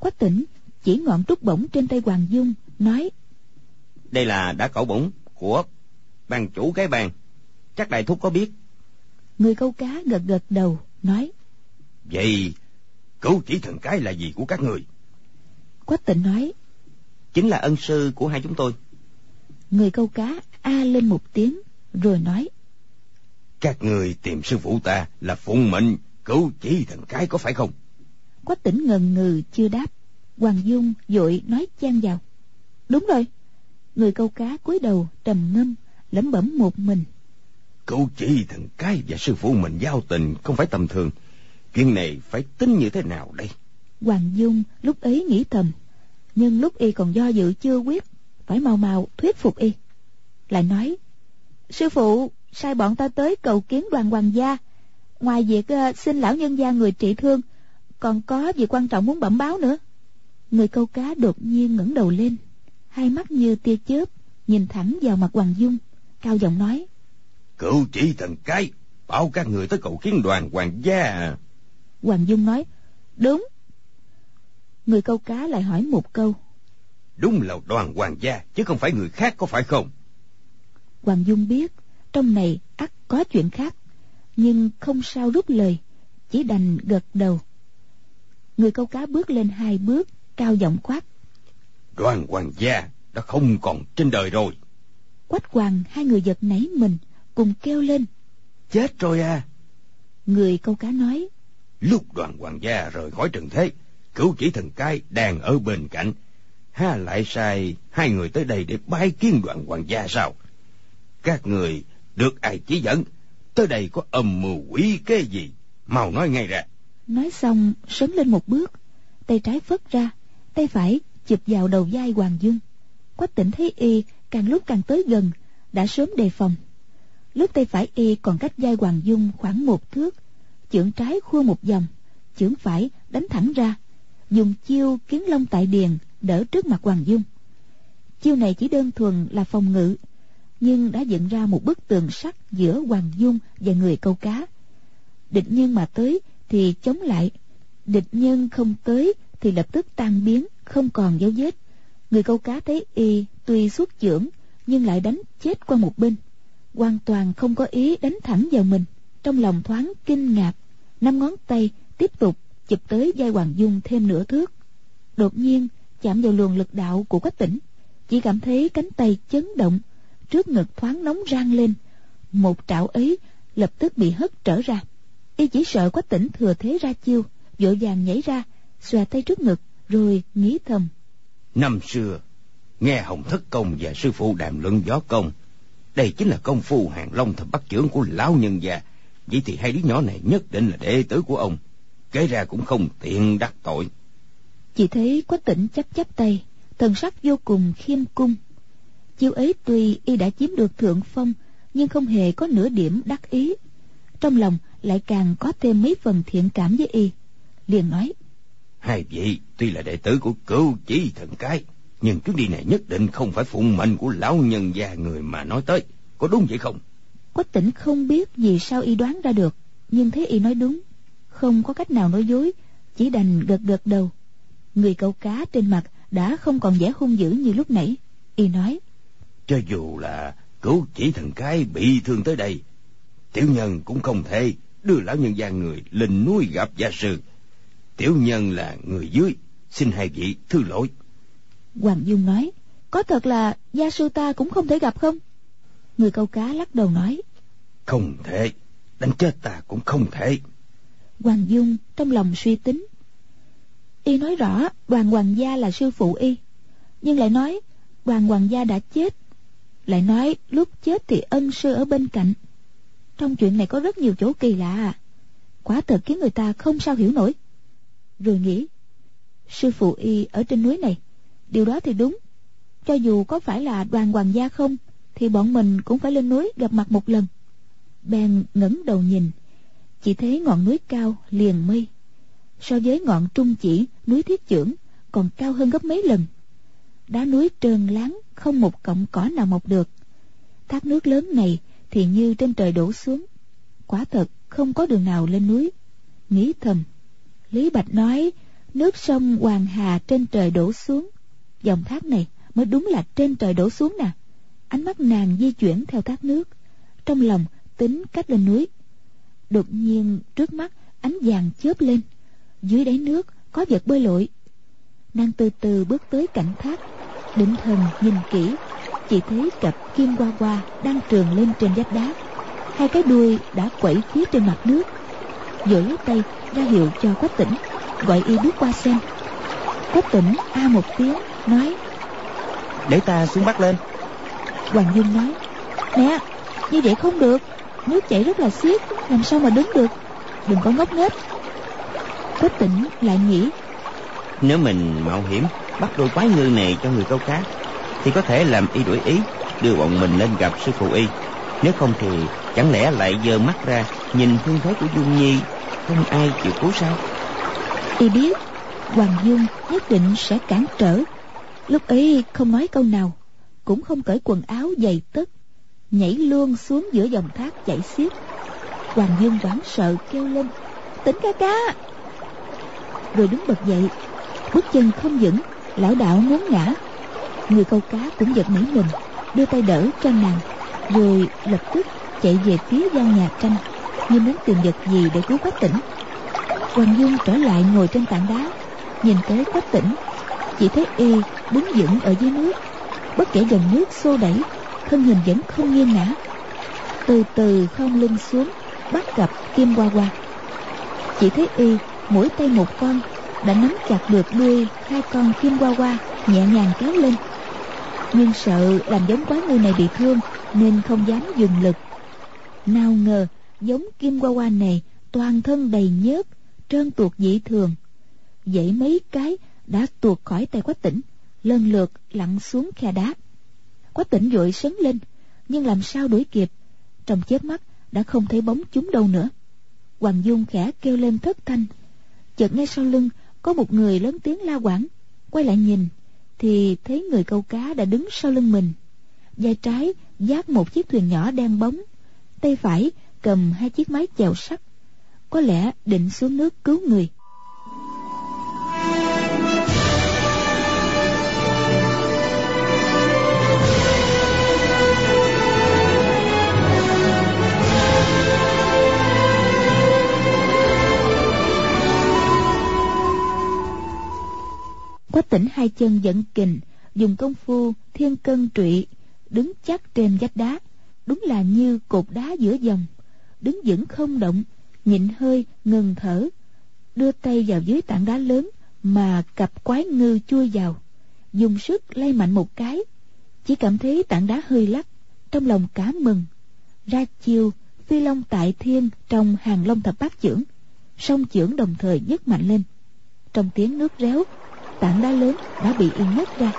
Quách tỉnh chỉ ngọn trúc bổng trên tay hoàng dung nói đây là đã cẩu bổng của ban chủ cái bang. Chắc đại thúc có biết. Người câu cá gật gật đầu nói vậy cấu chỉ thần cái là gì của các người? Quách tịnh nói chính là ân sư của hai chúng tôi. Người câu cá a lên một tiếng rồi nói các người tìm sư phụ ta là phụng mệnh cứu chỉ thần cái có phải không? Quách tỉnh ngần ngừ chưa đáp. Hoàng dung vội nói chen vào. Đúng rồi. Người câu cá cúi đầu trầm ngâm lẩm bẩm một mình. Cứu chỉ thần cái và sư phụ mình giao tình không phải tầm thường. Chuyện này phải tính như thế nào đây? Hoàng dung lúc ấy nghĩ thầm. Nhưng lúc y còn do dự chưa quyết phải mau mau thuyết phục y. Lại nói sư phụ sai bọn ta tới cầu kiến đoàn hoàng gia. Ngoài việc uh, xin lão nhân gia người trị thương còn có việc quan trọng muốn bẩm báo nữa. Người câu cá đột nhiên ngẩng đầu lên hai mắt như tia chớp nhìn thẳng vào mặt hoàng dung cao giọng nói. Cựu chỉ thần cái bảo các người tới cầu kiến đoàn hoàng gia hoàng dung nói đúng. Người câu cá lại hỏi một câu. Đúng là đoàn hoàng gia chứ không phải người khác có phải không? Hoàng dung biết trong này ắt có chuyện khác nhưng không sao rút lời chỉ đành gật đầu. Người câu cá bước lên hai bước cao giọng quát. Đoàn hoàng gia đã không còn trên đời rồi. Quách hoàng hai người giật nảy mình cùng kêu lên. Chết rồi à. Người câu cá nói. Lúc đoàn hoàng gia rời khỏi trần thế cửu chỉ thần cai đang ở bên cạnh. Ha lại sai hai người tới đây để bái kiến đoàn hoàng gia sao? Các người được ai chỉ dẫn, tới đây có âm mưu quỷ kế gì? Mau nói ngay ra. Nói xong, sấn lên một bước, tay trái phất ra, tay phải chụp vào đầu vai hoàng dương. Quách tỉnh thấy y càng lúc càng tới gần, đã sớm đề phòng. Lúc tay phải y còn cách vai hoàng dung khoảng một thước chưởng trái khua một vòng chưởng phải đánh thẳng ra, dùng chiêu kiến long tại điền đỡ trước mặt hoàng dung. Chiêu này chỉ đơn thuần là phòng ngự nhưng đã dựng ra một bức tường sắt giữa hoàng dung và người câu cá. Địch nhân mà tới thì chống lại, địch nhân không tới thì lập tức tan biến, không còn dấu vết. Người câu cá thấy y tuy xuất chưởng nhưng lại đánh chết qua một bên. Hoàn toàn không có ý đánh thẳng vào mình. Trong lòng thoáng kinh ngạc, năm ngón tay tiếp tục chụp tới vai hoàng dung thêm nửa thước. Đột nhiên chạm vào luồng lực đạo của quách tỉnh, chỉ cảm thấy cánh tay chấn động trước ngực thoáng nóng rang lên. Một trảo ấy lập tức bị hất trở ra. Y chỉ sợ quách tỉnh thừa thế ra chiêu vội vàng nhảy ra xòe tay trước ngực rồi nghĩ thầm. Năm xưa nghe hồng thất công và sư phụ đàm luận gió công đây chính là công phu hàng long thập bắt trưởng của lão nhân gia. Vậy thì hai đứa nhỏ này nhất định là đệ tử của ông kể ra cũng không tiện đắc tội. Chỉ thấy quách tỉnh chắp chắp tay thần sắc vô cùng khiêm cung chiêu ấy tuy y đã chiếm được thượng phong nhưng không hề có nửa điểm đắc ý. Trong lòng lại càng có thêm mấy phần thiện cảm với y. Liền nói hai vị tuy là đệ tử của cửu chỉ thần cái nhưng chuyến đi này nhất định không phải phụng mệnh của lão nhân gia người mà nói tới. Có đúng vậy không? Quách tỉnh không biết vì sao y đoán ra được nhưng thấy y nói đúng. Không có cách nào nói dối chỉ đành gật gật đầu. Người câu cá trên mặt đã không còn vẻ hung dữ như lúc nãy. Y nói cho dù là cứu chỉ thần cái bị thương tới đây tiểu nhân cũng không thể đưa lão nhân gia người lên núi gặp gia sư tiểu nhân là người dưới xin hai vị thứ lỗi. Hoàng dung nói có thật là gia sư ta cũng không thể gặp không? Người câu cá lắc đầu nói không thể đánh chết ta cũng không thể. Hoàng dung trong lòng suy tính y nói rõ đoàn hoàng gia là sư phụ y nhưng lại nói đoàn hoàng gia đã chết lại nói, lúc chết thì ân sư ở bên cạnh. Trong chuyện này có rất nhiều chỗ kỳ lạ. À quả thật khiến người ta không sao hiểu nổi. Rồi nghĩ, sư phụ y ở trên núi này, điều đó thì đúng. Cho dù có phải là đoàn hoàng gia không, thì bọn mình cũng phải lên núi gặp mặt một lần. Bèn ngẩng đầu nhìn, chỉ thấy ngọn núi cao liền mây. So với ngọn trung chỉ, núi thiết chưởng còn cao hơn gấp mấy lần đá núi trơn láng, không một cọng cỏ nào mọc được. Thác nước lớn này thì như trên trời đổ xuống. Quả thật, không có đường nào lên núi. Nghĩ thầm, lý bạch nói, nước sông hoàng hà trên trời đổ xuống. Dòng thác này mới đúng là trên trời đổ xuống nè. Ánh mắt nàng di chuyển theo thác nước. Trong lòng tính cách lên núi. Đột nhiên, trước mắt, ánh vàng chớp lên. Dưới đáy nước có vật bơi lội. Nàng từ từ bước tới cạnh thác định thần nhìn kỹ chỉ thấy cặp kim qua qua đang trường lên trên vách đá. Hai cái đuôi đã quẩy phía trên mặt nước vỗ tay ra hiệu cho quách tỉnh gọi y bước qua xem. Quách tỉnh a một tiếng nói để ta xuống bắt lên. Hoàng dung nói nè như vậy không được. Nước chảy rất là xiết làm sao mà đứng được? Đừng có ngốc nghếch. Quách tỉnh lại nghĩ nếu mình mạo hiểm, bắt đôi quái ngư này cho người câu cá, thì có thể làm y đổi ý, đưa bọn mình lên gặp sư phụ y. Nếu không thì chẳng lẽ lại dơ mắt ra, nhìn thương thế của dung nhi, không ai chịu cứu sao? Y biết, hoàng dung nhất định sẽ cản trở. Lúc ấy không nói câu nào, cũng không cởi quần áo dày tất, nhảy luôn xuống giữa dòng thác chảy xiết. Hoàng dung hoảng sợ kêu lên, tỉnh ca ca! Rồi đứng bật dậy bước chân không vững, lão đạo muốn ngã. Người câu cá cũng giật nảy mình, đưa tay đỡ cho nàng, rồi lập tức chạy về phía gian nhà tranh. Như muốn tìm vật gì để cứu quách tỉnh. Hoàng dung trở lại ngồi trên tảng đá, nhìn tới quách tỉnh. Chỉ thấy y đứng vững ở dưới nước, bất kể dòng nước xô đẩy, thân hình vẫn không nghiêng ngã từ từ khom lưng xuống, bắt gặp kim qua qua chỉ thấy y mỗi tay một con đã nắm chặt được đuôi hai con kim qua qua, nhẹ nhàng kéo lên. Nhưng sợ làm giống quái ngư này bị thương, nên không dám dừng lực. Nào ngờ, giống kim qua qua này toàn thân đầy nhớt, trơn tuột dị thường. Dãy mấy cái đã tuột khỏi tay quách tỉnh, lần lượt lặn xuống khe đá. Quách tỉnh vội sấn lên, nhưng làm sao đuổi kịp? Trong chớp mắt đã không thấy bóng chúng đâu nữa. Hoàng dung khẽ kêu lên thất thanh, chợt nghe sau lưng có một người lớn tiếng la quảng. Quay lại nhìn, thì thấy người câu cá đã đứng sau lưng mình. Vai trái giác một chiếc thuyền nhỏ đen bóng, tay phải cầm hai chiếc máy chèo sắt. Có lẽ định xuống nước cứu người. Quách tỉnh hai chân dẫn kình, dùng công phu thiên cân trụy, đứng chắc trên vách đá. Đúng là như cột đá giữa dòng. Đứng vững không động, nhịn hơi ngừng thở. Đưa tay vào dưới tảng đá lớn mà cặp quái ngư chui vào. Dùng sức lay mạnh một cái. Chỉ cảm thấy tảng đá hơi lắc, trong lòng cá mừng. Ra chiêu, phi long tại thiên trong hàng long thập bát chưởng song chưởng đồng thời nhấc mạnh lên. Trong tiếng nước réo tảng đá lớn đã bị y nhấc ra.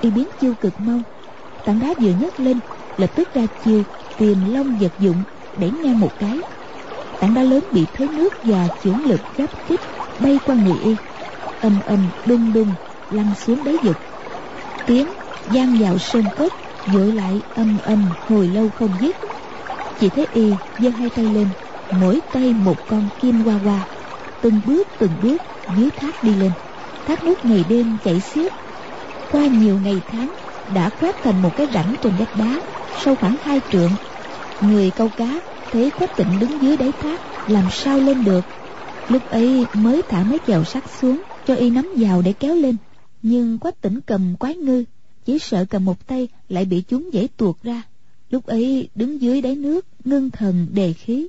Y biến chiêu cực mau. Tảng đá vừa nhấc lên, lập tức ra chiêu tìm long vật dụng đẩy ngang một cái. Tảng đá lớn bị thế nước và chuyển lực giáp kích, bay qua người y. Âm âm đung đung lăn xuống đáy vực. Tiếng gian vào sơn cốc dội lại âm âm hồi lâu không dứt. Chỉ thấy y giơ hai tay lên, mỗi tay một con kim hoa hoa, từng bước từng bước dưới thác đi lên thác nước ngày đêm chảy xiết. Qua nhiều ngày tháng, đã khoét thành một cái rãnh trên vách đá, sâu khoảng hai trượng. Người câu cá thấy quách tịnh đứng dưới đáy thác, làm sao lên được? Lúc ấy mới thả mấy chèo sắt xuống, cho y nắm vào để kéo lên. Nhưng quách tỉnh cầm quái ngư, chỉ sợ cầm một tay lại bị chúng dễ tuột ra. Lúc ấy đứng dưới đáy nước, ngưng thần đề khí.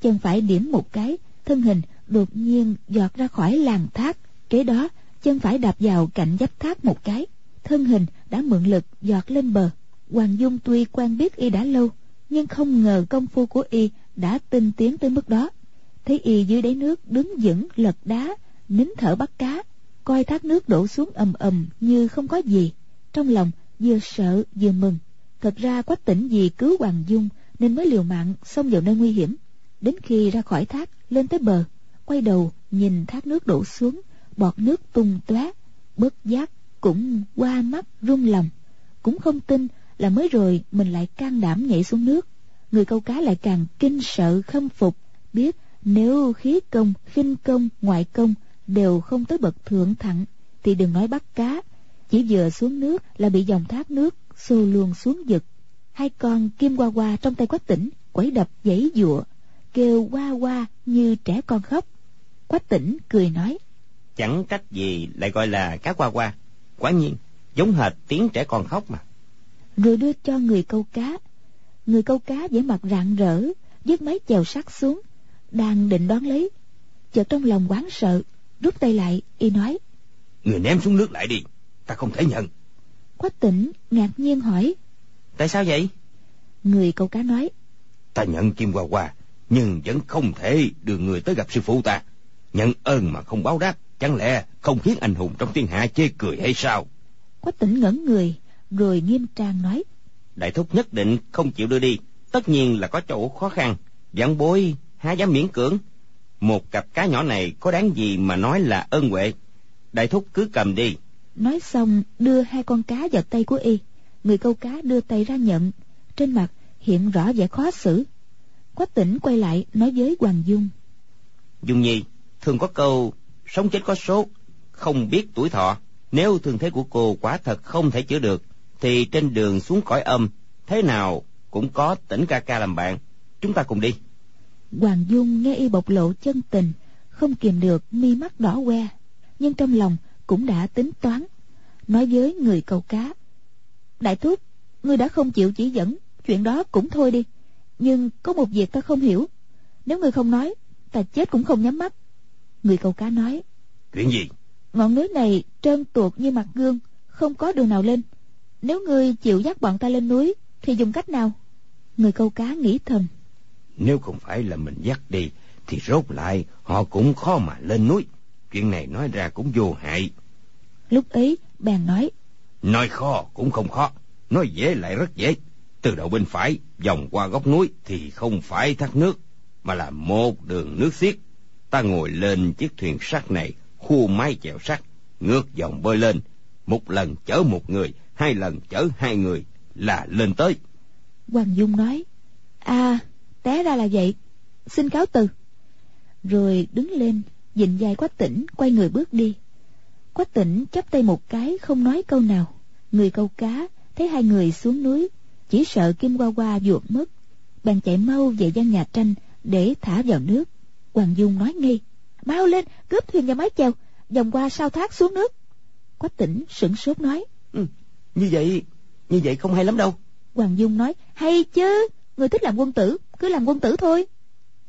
Chân phải điểm một cái, thân hình đột nhiên giọt ra khỏi làng thác. Kế đó chân phải đạp vào cạnh giáp thác một cái. Thân hình đã mượn lực giọt lên bờ. Hoàng dung tuy quen biết y đã lâu, nhưng không ngờ công phu của y đã tinh tiến tới mức đó. Thấy y dưới đáy nước đứng vững lật đá, nín thở bắt cá, coi thác nước đổ xuống ầm ầm như không có gì. Trong lòng vừa sợ vừa mừng. Thật ra quách tỉnh vì cứu hoàng dung nên mới liều mạng xông vào nơi nguy hiểm. Đến khi ra khỏi thác, lên tới bờ, quay đầu nhìn thác nước đổ xuống bọt nước tung tóe bớt giác cũng qua mắt rung lòng. Cũng không tin là mới rồi mình lại can đảm nhảy xuống nước. Người câu cá lại càng kinh sợ khâm phục, biết nếu khí công, khinh công, ngoại công đều không tới bậc thượng thặng thì đừng nói bắt cá, chỉ vừa xuống nước là bị dòng thác nước xô luôn xuống vực. Hai con kim qua qua trong tay quách tỉnh quẩy đập giãy dụa kêu qua qua như trẻ con khóc. Quách tỉnh cười nói chẳng trách gì lại gọi là cá qua qua. Quả nhiên giống hệt tiếng trẻ con khóc mà. Rồi đưa cho người câu cá. Người câu cá vẻ mặt rạng rỡ dứt mấy chèo sắt xuống đang định đón lấy. Chợt trong lòng quán sợ rút tay lại y nói người ném xuống nước lại đi ta không thể nhận. Quách tỉnh ngạc nhiên hỏi tại sao vậy? Người câu cá nói ta nhận kim hoa hoa nhưng vẫn không thể đưa người tới gặp sư phụ ta. Nhận ơn mà không báo đáp chẳng lẽ không khiến anh hùng trong thiên hạ chê cười hay sao? Quách tỉnh ngẩn người rồi nghiêm trang nói. Đại thúc nhất định không chịu đưa đi. Tất nhiên là có chỗ khó khăn. Giảng bối há dám miễn cưỡng. Một cặp cá nhỏ này có đáng gì mà nói là ân huệ? Đại thúc cứ cầm đi. Nói xong đưa hai con cá vào tay của y. Người câu cá đưa tay ra nhận. Trên mặt hiện rõ vẻ khó xử. Quách tỉnh quay lại nói với hoàng dung. Dung nhi thường có câu sống chết có số, không biết tuổi thọ. Nếu thương thế của cô quả thật không thể chữa được, thì trên đường xuống cõi âm, thế nào cũng có tỉnh ca ca làm bạn. Chúng ta cùng đi. Hoàng dung nghe y bộc lộ chân tình, không kìm được mi mắt đỏ que nhưng trong lòng cũng đã tính toán, nói với người câu cá, đại thúc, ngươi đã không chịu chỉ dẫn, chuyện đó cũng thôi đi, nhưng có một việc ta không hiểu. Nếu ngươi không nói, ta chết cũng không nhắm mắt người câu cá nói chuyện gì? Ngọn núi này trơn tuột như mặt gương không có đường nào lên. Nếu ngươi chịu dắt bọn ta lên núi thì dùng cách nào? Người câu cá nghĩ thầm. Nếu không phải là mình dắt đi thì rốt lại họ cũng khó mà lên núi. Chuyện này nói ra cũng vô hại. Lúc ấy bèn nói nói khó cũng không khó nói dễ lại rất dễ. Từ đầu bên phải vòng qua góc núi thì không phải thác nước mà là một đường nước xiết ta ngồi lên chiếc thuyền sắt này, khu mái chèo sắt, ngược dòng bơi lên. Một lần chở một người, hai lần chở hai người là lên tới. Hoàng dung nói à té ra là vậy. Xin cáo từ. Rồi đứng lên, dịnh dài quách tỉnh, quay người bước đi. Quách tỉnh chắp tay một cái, không nói câu nào. Người câu cá, thấy hai người xuống núi, chỉ sợ kim qua qua ruột mất, bèn chạy mau về gian nhà tranh để thả vào nước hoàng dung nói ngay mau lên cướp thuyền và mái chèo vòng qua sao thác xuống nước. Quách tỉnh sửng sốt nói ừ, như vậy như vậy không hay lắm đâu. Hoàng dung nói hay chứ người thích làm quân tử cứ làm quân tử thôi.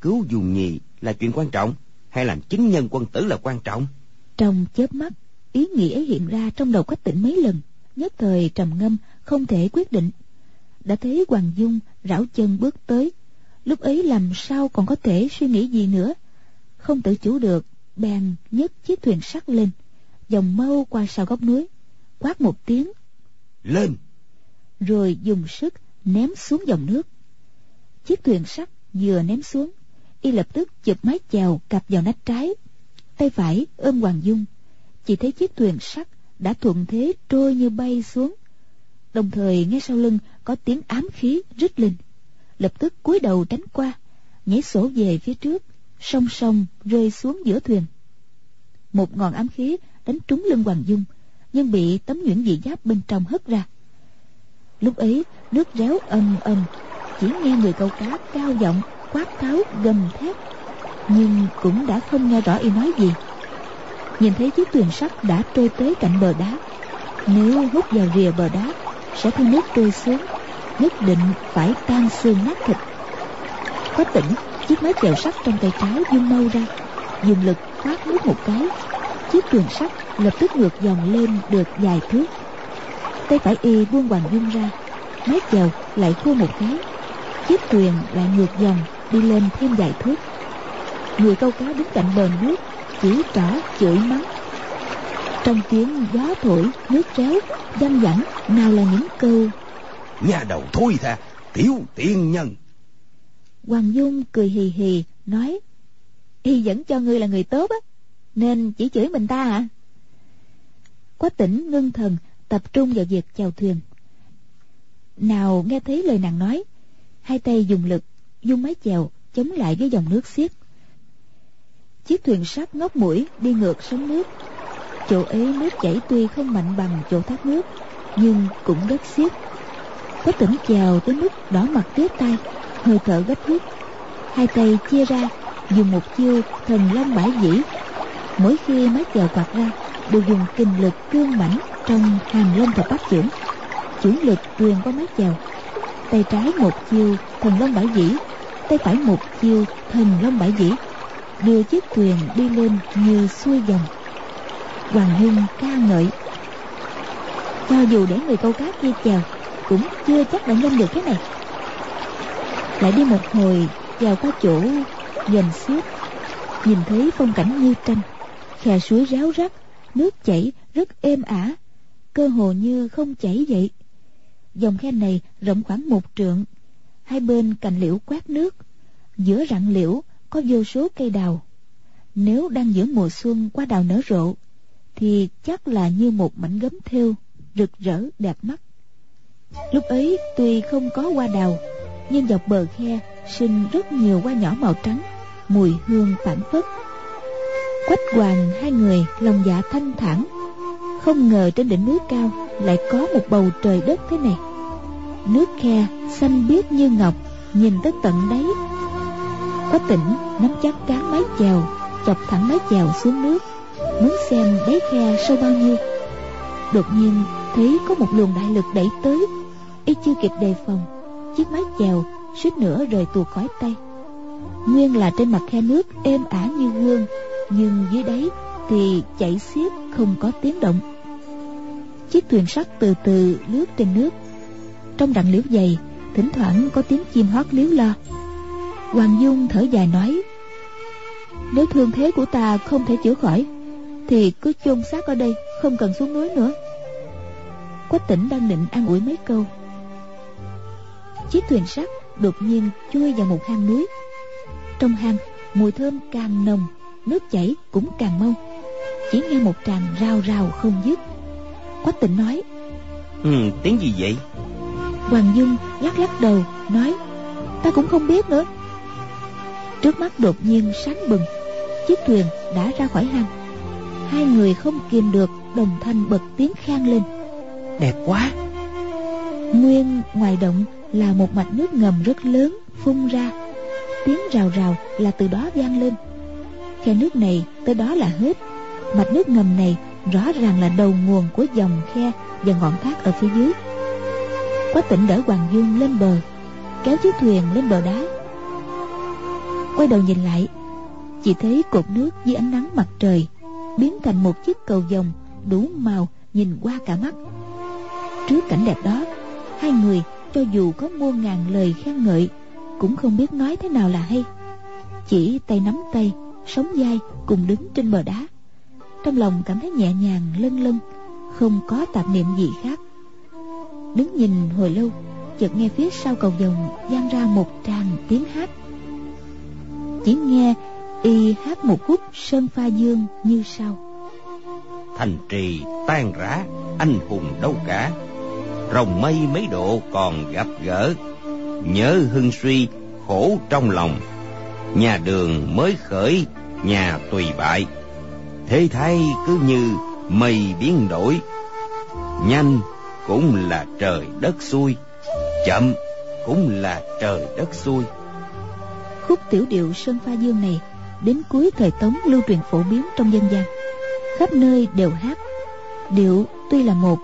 Cứu dùng nhì là chuyện quan trọng hay làm chính nhân quân tử là quan trọng? Trong chớp mắt ý nghĩ ấy hiện ra trong đầu quách tỉnh mấy lần nhất thời trầm ngâm không thể quyết định. Đã thấy hoàng dung rảo chân bước tới lúc ấy làm sao còn có thể suy nghĩ gì nữa. Không tự chủ được bèn nhấc chiếc thuyền sắt lên. Dòng mâu qua sau góc núi quát một tiếng. Lên! Rồi dùng sức ném xuống dòng nước. Chiếc thuyền sắt vừa ném xuống y lập tức chụp mái chèo cặp vào nách trái tay phải ôm hoàng dung. Chỉ thấy chiếc thuyền sắt đã thuận thế trôi như bay xuống. Đồng thời nghe sau lưng có tiếng ám khí rít lên lập tức cúi đầu tránh qua, nhảy sổ về phía trước, song song rơi xuống giữa thuyền. Một ngọn ám khí đánh trúng lưng hoàng dung, nhưng bị tấm nhuyễn dị giáp bên trong hất ra. Lúc ấy, nước réo ầm ầm, chỉ nghe người câu cá cao giọng quát tháo gầm thét, nhưng cũng đã không nghe rõ y nói gì. Nhìn thấy chiếc thuyền sắt đã trôi tới cạnh bờ đá, nếu hút vào rìa bờ đá, sẽ theo nước trôi xuống nhất định phải tan xương nát thịt. Có tỉnh, chiếc máy chèo sắt trong tay trái vung mau ra, dùng lực khoát nước một cái. Chiếc thuyền sắt lập tức ngược dòng lên được vài thước. Tay phải y buông hoàng dung ra, máy chèo lại khô một cái. Chiếc thuyền lại ngược dòng đi lên thêm vài thước. Người câu cá đứng cạnh bờ nước, chỉ trỏ chửi mắng. Trong tiếng gió thổi, nước réo văng vẳng nào là những câu nha đầu thôi tha tiểu tiên nhân. Hoàng dung cười hì hì, nói, y vẫn cho ngươi là người tốt á, nên chỉ chửi mình ta à? Quách tỉnh ngưng thần, tập trung vào việc chèo thuyền. Nào nghe thấy lời nàng nói, hai tay dùng lực dung mái chèo chống lại với dòng nước xiết. Chiếc thuyền sắt ngóc mũi đi ngược sóng nước. Chỗ ấy nước chảy tuy không mạnh bằng chỗ thác nước, nhưng cũng rất xiết có tỉnh chèo tới mức đỏ mặt tía tay hơi thở gấp rút hai tay chia ra, dùng một chiêu thần long bãi dĩ. Mỗi khi mái chèo quạt ra, đều dùng kinh lực cương mãnh trong hàng long thập bát chưởng chuyển lực truyền qua mái chèo. Tay trái một chiêu thần long bãi dĩ, tay phải một chiêu thần long bãi dĩ. Đưa chiếc thuyền đi lên như xuôi dòng. Hoàng hưng ca ngợi. Cho dù để người câu cá kia chèo cũng chưa chắc đã nhanh được cái này. Lại đi một hồi, vào qua chỗ dành xiết nhìn thấy phong cảnh như tranh, khe suối ráo rắc, nước chảy rất êm ả, cơ hồ như không chảy vậy dòng khe này rộng khoảng một trượng, hai bên cành liễu quét nước, giữa rặng liễu có vô số cây đào. Nếu đang giữa mùa xuân qua đào nở rộ, thì chắc là như một mảnh gấm thêu rực rỡ đẹp mắt lúc ấy tuy không có hoa đào, nhưng dọc bờ khe sinh rất nhiều hoa nhỏ màu trắng, mùi hương phản phất. Quách hoàng hai người lòng dạ thanh thản, không ngờ trên đỉnh núi cao lại có một bầu trời đất thế này. Nước khe xanh biếc như ngọc, nhìn tới tận đáy. Có tỉnh nắm chắc cán mái chèo, chọc thẳng mái chèo xuống nước, muốn xem đáy khe sâu bao nhiêu. Đột nhiên thấy có một luồng đại lực đẩy tới. Y chưa kịp đề phòng, chiếc mái chèo suýt nữa rời tuột khỏi tay. Nguyên là trên mặt khe nước êm ả như gương nhưng dưới đáy thì chảy xiết, không có tiếng động. Chiếc thuyền sắt từ từ lướt trên nước. Trong rặng liễu dày, thỉnh thoảng có tiếng chim hót líu lo. Hoàng dung thở dài nói, nếu thương thế của ta không thể chữa khỏi, thì cứ chôn xác ở đây, không cần xuống núi nữa quách tỉnh đang định an ủi mấy câu. Chiếc thuyền sắt đột nhiên chui vào một hang núi. Trong hang mùi thơm càng nồng nước chảy cũng càng mau. Chỉ nghe một tràng rào rào không dứt. Quách tỉnh nói ừ tiếng gì vậy? Hoàng dung lắc lắc đầu nói ta cũng không biết nữa. Trước mắt đột nhiên sáng bừng chiếc thuyền đã ra khỏi hang. Hai người không kìm được đồng thanh bật tiếng khang lên đẹp quá. Nguyên ngoài động là một mạch nước ngầm rất lớn, phun ra. Tiếng rào rào là từ đó vang lên. Khe nước này tới đó là hết. Mạch nước ngầm này rõ ràng là đầu nguồn của dòng khe và ngọn thác ở phía dưới. Quá tỉnh đỡ hoàng dung lên bờ, kéo chiếc thuyền lên bờ đá. Quay đầu nhìn lại, chỉ thấy cột nước dưới ánh nắng mặt trời biến thành một chiếc cầu vồng đủ màu nhìn qua cả mắt trước cảnh đẹp đó, hai người cho dù có muôn ngàn lời khen ngợi, cũng không biết nói thế nào là hay. Chỉ tay nắm tay sống dai cùng đứng trên bờ đá. Trong lòng cảm thấy nhẹ nhàng lân lân không có tạp niệm gì khác. Đứng nhìn hồi lâu, chợt nghe phía sau cầu vồng vang ra một tràng tiếng hát. Chỉ nghe y hát một khúc sơn pha dương như sau. Thành trì tan rã, anh hùng đâu cả rồng mây mấy độ còn gặp gỡ. Nhớ hưng suy, khổ trong lòng. Nhà đường mới khởi, nhà tùy bại. Thế thay cứ như mây biến đổi. Nhanh cũng là trời đất xuôi chậm cũng là trời đất xuôi khúc tiểu điệu sơn pha dương này đến cuối thời tống lưu truyền phổ biến trong dân gian. Khắp nơi đều hát, điệu tuy là một,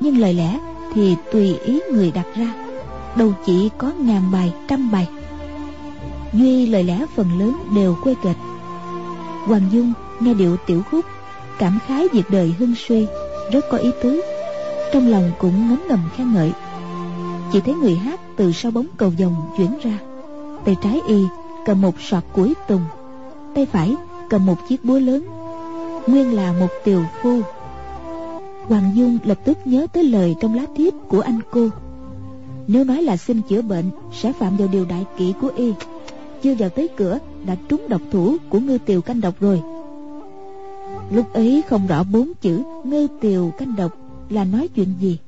nhưng lời lẽ thì tùy ý người đặt ra. Đâu chỉ có ngàn bài, trăm bài. Duy lời lẽ phần lớn đều quê kịch. Hoàng dung nghe điệu tiểu khúc, cảm khái việc đời hưng suy, rất có ý tứ. Trong lòng cũng ngấm ngầm khen ngợi. Chỉ thấy người hát từ sau bóng cầu vồng chuyển ra. Tay trái y cầm một sọt củi tùng, tay phải cầm một chiếc búa lớn. Nguyên là một tiều phu hoàng dung lập tức nhớ tới lời trong lá thiếp của anh cô. Nếu nói là xin chữa bệnh, sẽ phạm vào điều đại kỵ của y. Chưa vào tới cửa, đã trúng độc thủ của ngư tiều canh độc rồi. Lúc ấy không rõ bốn chữ ngư tiều canh độc là nói chuyện gì.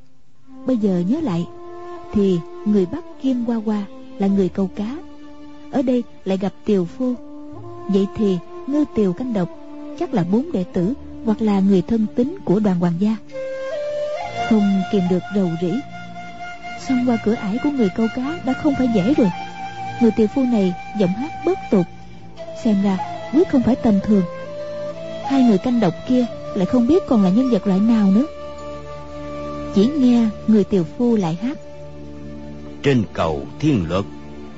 Bây giờ nhớ lại, thì người bắt kim qua qua là người câu cá. Ở đây lại gặp tiều phu. Vậy thì ngư tiều canh độc chắc là bốn đệ tử hoặc là người thân tín của đoàn hoàng gia. Không kìm được rầu rĩ. Xông qua cửa ải của người câu cá đã không phải dễ rồi. Người tiều phu này giọng hát bất tục xem ra quyết không phải tầm thường. Hai người canh độc kia lại không biết còn là nhân vật loại nào nữa. Chỉ nghe người tiều phu lại hát. Trên cầu thiên luật,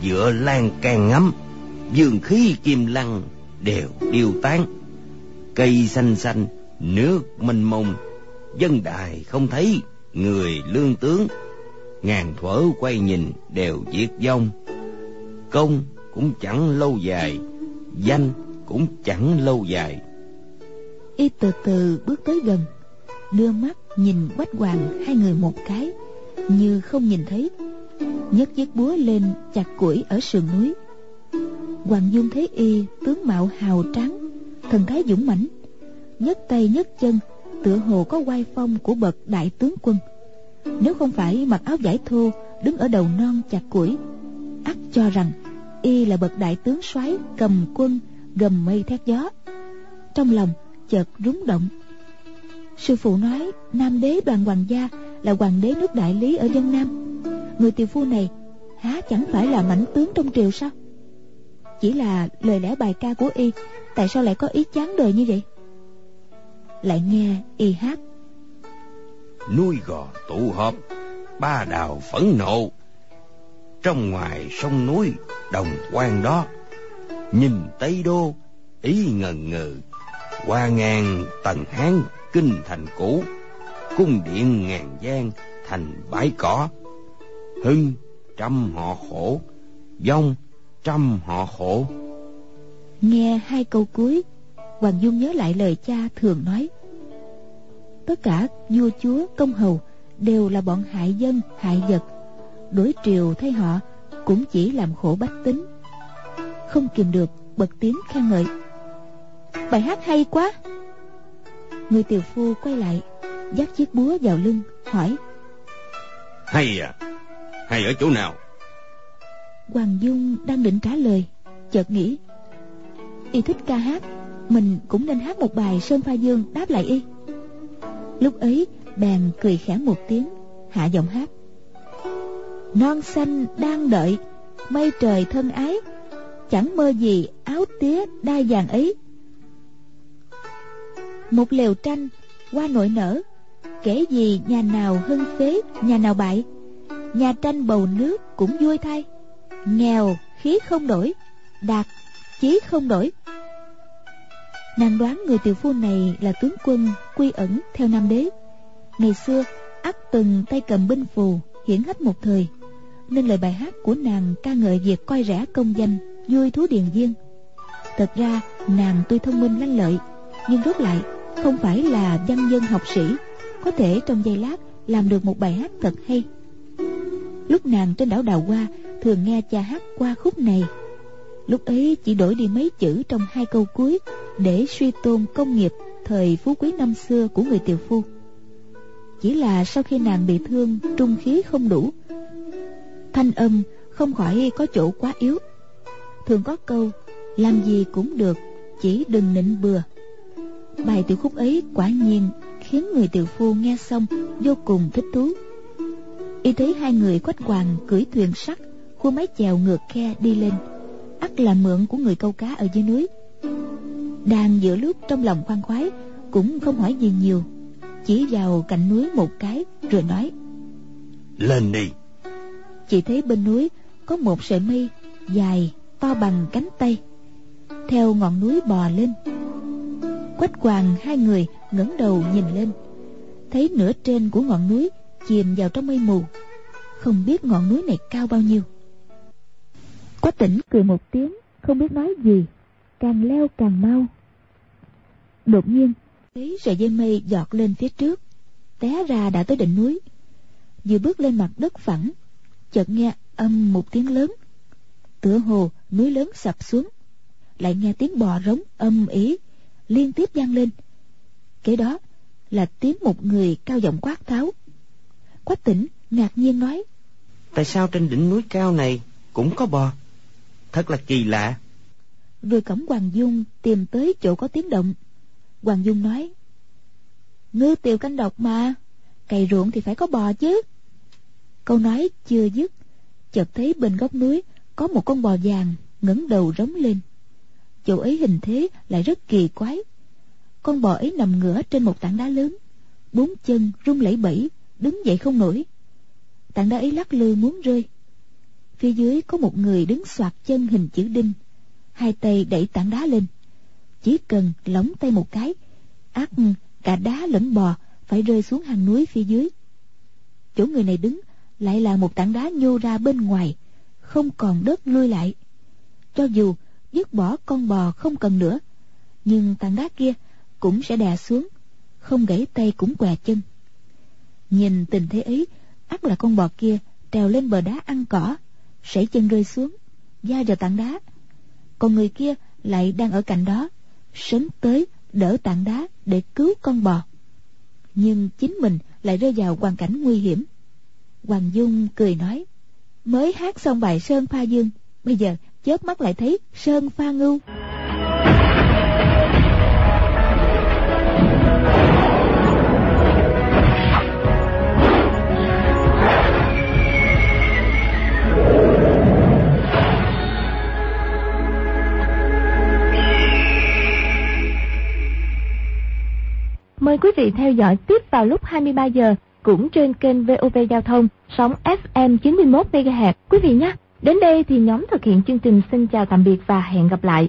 giữa lan can ngắm, dương khí kim lăng đều tiêu tán. Cây xanh xanh nước mênh mông, dân đài không thấy, người lương tướng. Ngàn thuở quay nhìn đều diệt vong. Công cũng chẳng lâu dài, danh cũng chẳng lâu dài. Y từ từ bước tới gần, đưa mắt nhìn quách hoàng hai người một cái, như không nhìn thấy. Nhấc chiếc búa lên chặt củi ở sườn núi. Hoàng dung thấy y tướng mạo hào tráng, thần thái dũng mãnh nhấc tay nhấc chân, tựa hồ có oai phong của bậc đại tướng quân. Nếu không phải mặc áo vải thô, đứng ở đầu non chặt củi, ắt cho rằng y là bậc đại tướng soái cầm quân, gầm mây thét gió. Trong lòng chợt rúng động. Sư phụ nói, nam đế đoàn hoàng gia là hoàng đế nước đại lý ở dân nam. Người tiều phu này há chẳng phải là mãnh tướng trong triều sao? Chỉ là lời lẽ bài ca của y, tại sao lại có ý chán đời như vậy? Lại nghe y hát. Nuôi gò tụ họp ba đào phẫn nộ. Trong ngoài sông núi đồng quan đó nhìn tây đô ý ngần ngừ. Qua ngàn tầng hán kinh thành cũ cung điện ngàn gian thành bãi cỏ. Hưng trăm họ khổ vong trăm họ khổ. Nghe hai câu cuối hoàng dung nhớ lại lời cha thường nói. Tất cả vua chúa công hầu đều là bọn hại dân hại vật. Đối triều thấy họ cũng chỉ làm khổ bách tính. Không kìm được bật tiếng khen ngợi. Bài hát hay quá. Người tiều phu quay lại dắt chiếc búa vào lưng hỏi. Hay à hay ở chỗ nào? Hoàng dung đang định trả lời chợt nghĩ. Y thích ca hát mình cũng nên hát một bài sơn pha dương đáp lại y. Lúc ấy, bèn cười khẽ một tiếng, hạ giọng hát. Non xanh đang đợi, mây trời thân ái, chẳng mơ gì áo tía đa vàng ấy. Một lều tranh qua nội nở, kể gì nhà nào hưng phế, nhà nào bại. Nhà tranh bầu nước cũng vui thay, nghèo khí không đổi đạt chí không đổi nàng đoán người tiểu phu này là tướng quân quy ẩn theo nam đế. Ngày xưa ắt từng tay cầm binh phù, hiển hách một thời, nên lời bài hát của nàng ca ngợi việc coi rẻ công danh, vui thú điền viên. Thật ra, nàng tuy thông minh lanh lợi, nhưng rốt lại, không phải là văn dân học sĩ, có thể trong giây lát làm được một bài hát thật hay. Lúc nàng trên đảo đào hoa, thường nghe cha hát qua khúc này lúc ấy chỉ đổi đi mấy chữ trong hai câu cuối để suy tôn công nghiệp thời phú quý năm xưa của người tiều phu. Chỉ là sau khi nàng bị thương, trung khí không đủ. Thanh âm không khỏi có chỗ quá yếu. Thường có câu, làm gì cũng được, chỉ đừng nịnh bừa. Bài tiểu khúc ấy quả nhiên khiến người tiểu phu nghe xong vô cùng thích thú. Y thấy hai người quách hoàng cưỡi thuyền sắt, khuôn mái chèo ngược khe đi lên ắt là mượn của người câu cá ở dưới núi. Đang giữa lúc trong lòng khoan khoái cũng không hỏi gì nhiều. Chỉ vào cạnh núi một cái rồi nói lên đi. Chỉ thấy bên núi có một sợi mây dài to bằng cánh tay. Theo ngọn núi bò lên. Quách hoàng hai người ngẩng đầu nhìn lên. Thấy nửa trên của ngọn núi chìm vào trong mây mù. Không biết ngọn núi này cao bao nhiêu quách tỉnh cười một tiếng, không biết nói gì, càng leo càng mau. Đột nhiên, thấy sợi dây mây giọt lên phía trước, té ra đã tới đỉnh núi. Vừa bước lên mặt đất phẳng, chợt nghe âm một tiếng lớn. Tựa hồ núi lớn sập xuống, lại nghe tiếng bò rống âm ỉ liên tiếp vang lên. Kế đó là tiếng một người cao giọng quát tháo. Quách tỉnh ngạc nhiên nói, tại sao trên đỉnh núi cao này cũng có bò? Thật là kỳ lạ. Vừa cổng hoàng dung tìm tới chỗ có tiếng động. Hoàng dung nói ngư tiều canh độc mà, cày ruộng thì phải có bò chứ. Câu nói chưa dứt, chợt thấy bên góc núi có một con bò vàng ngẩng đầu rống lên. Chỗ ấy hình thế lại rất kỳ quái. Con bò ấy nằm ngửa trên một tảng đá lớn, bốn chân rung lẩy bẩy, đứng dậy không nổi. Tảng đá ấy lắc lư muốn rơi phía dưới có một người đứng xoạc chân hình chữ đinh. Hai tay đẩy tảng đá lên. Chỉ cần lóng tay một cái, ác cả đá lẫn bò phải rơi xuống hang núi phía dưới. Chỗ người này đứng lại là một tảng đá nhô ra bên ngoài, không còn đất lui lại. Cho dù dứt bỏ con bò không cần nữa, nhưng tảng đá kia cũng sẽ đè xuống, không gãy tay cũng què chân. Nhìn tình thế ấy ắt là con bò kia trèo lên bờ đá ăn cỏ sẩy chân rơi xuống, da vào tảng đá. Còn người kia lại đang ở cạnh đó sấn tới đỡ tảng đá để cứu con bò. Nhưng chính mình lại rơi vào hoàn cảnh nguy hiểm. Hoàng dung cười nói, mới hát xong bài sơn pha dương, bây giờ chớp mắt lại thấy sơn pha ngưu. Mời quý vị theo dõi tiếp vào lúc 23 giờ, cũng trên kênh VOV Giao thông, sóng FM 91 MHz quý vị nhé. Đến đây thì nhóm thực hiện chương trình xin chào tạm biệt và hẹn gặp lại.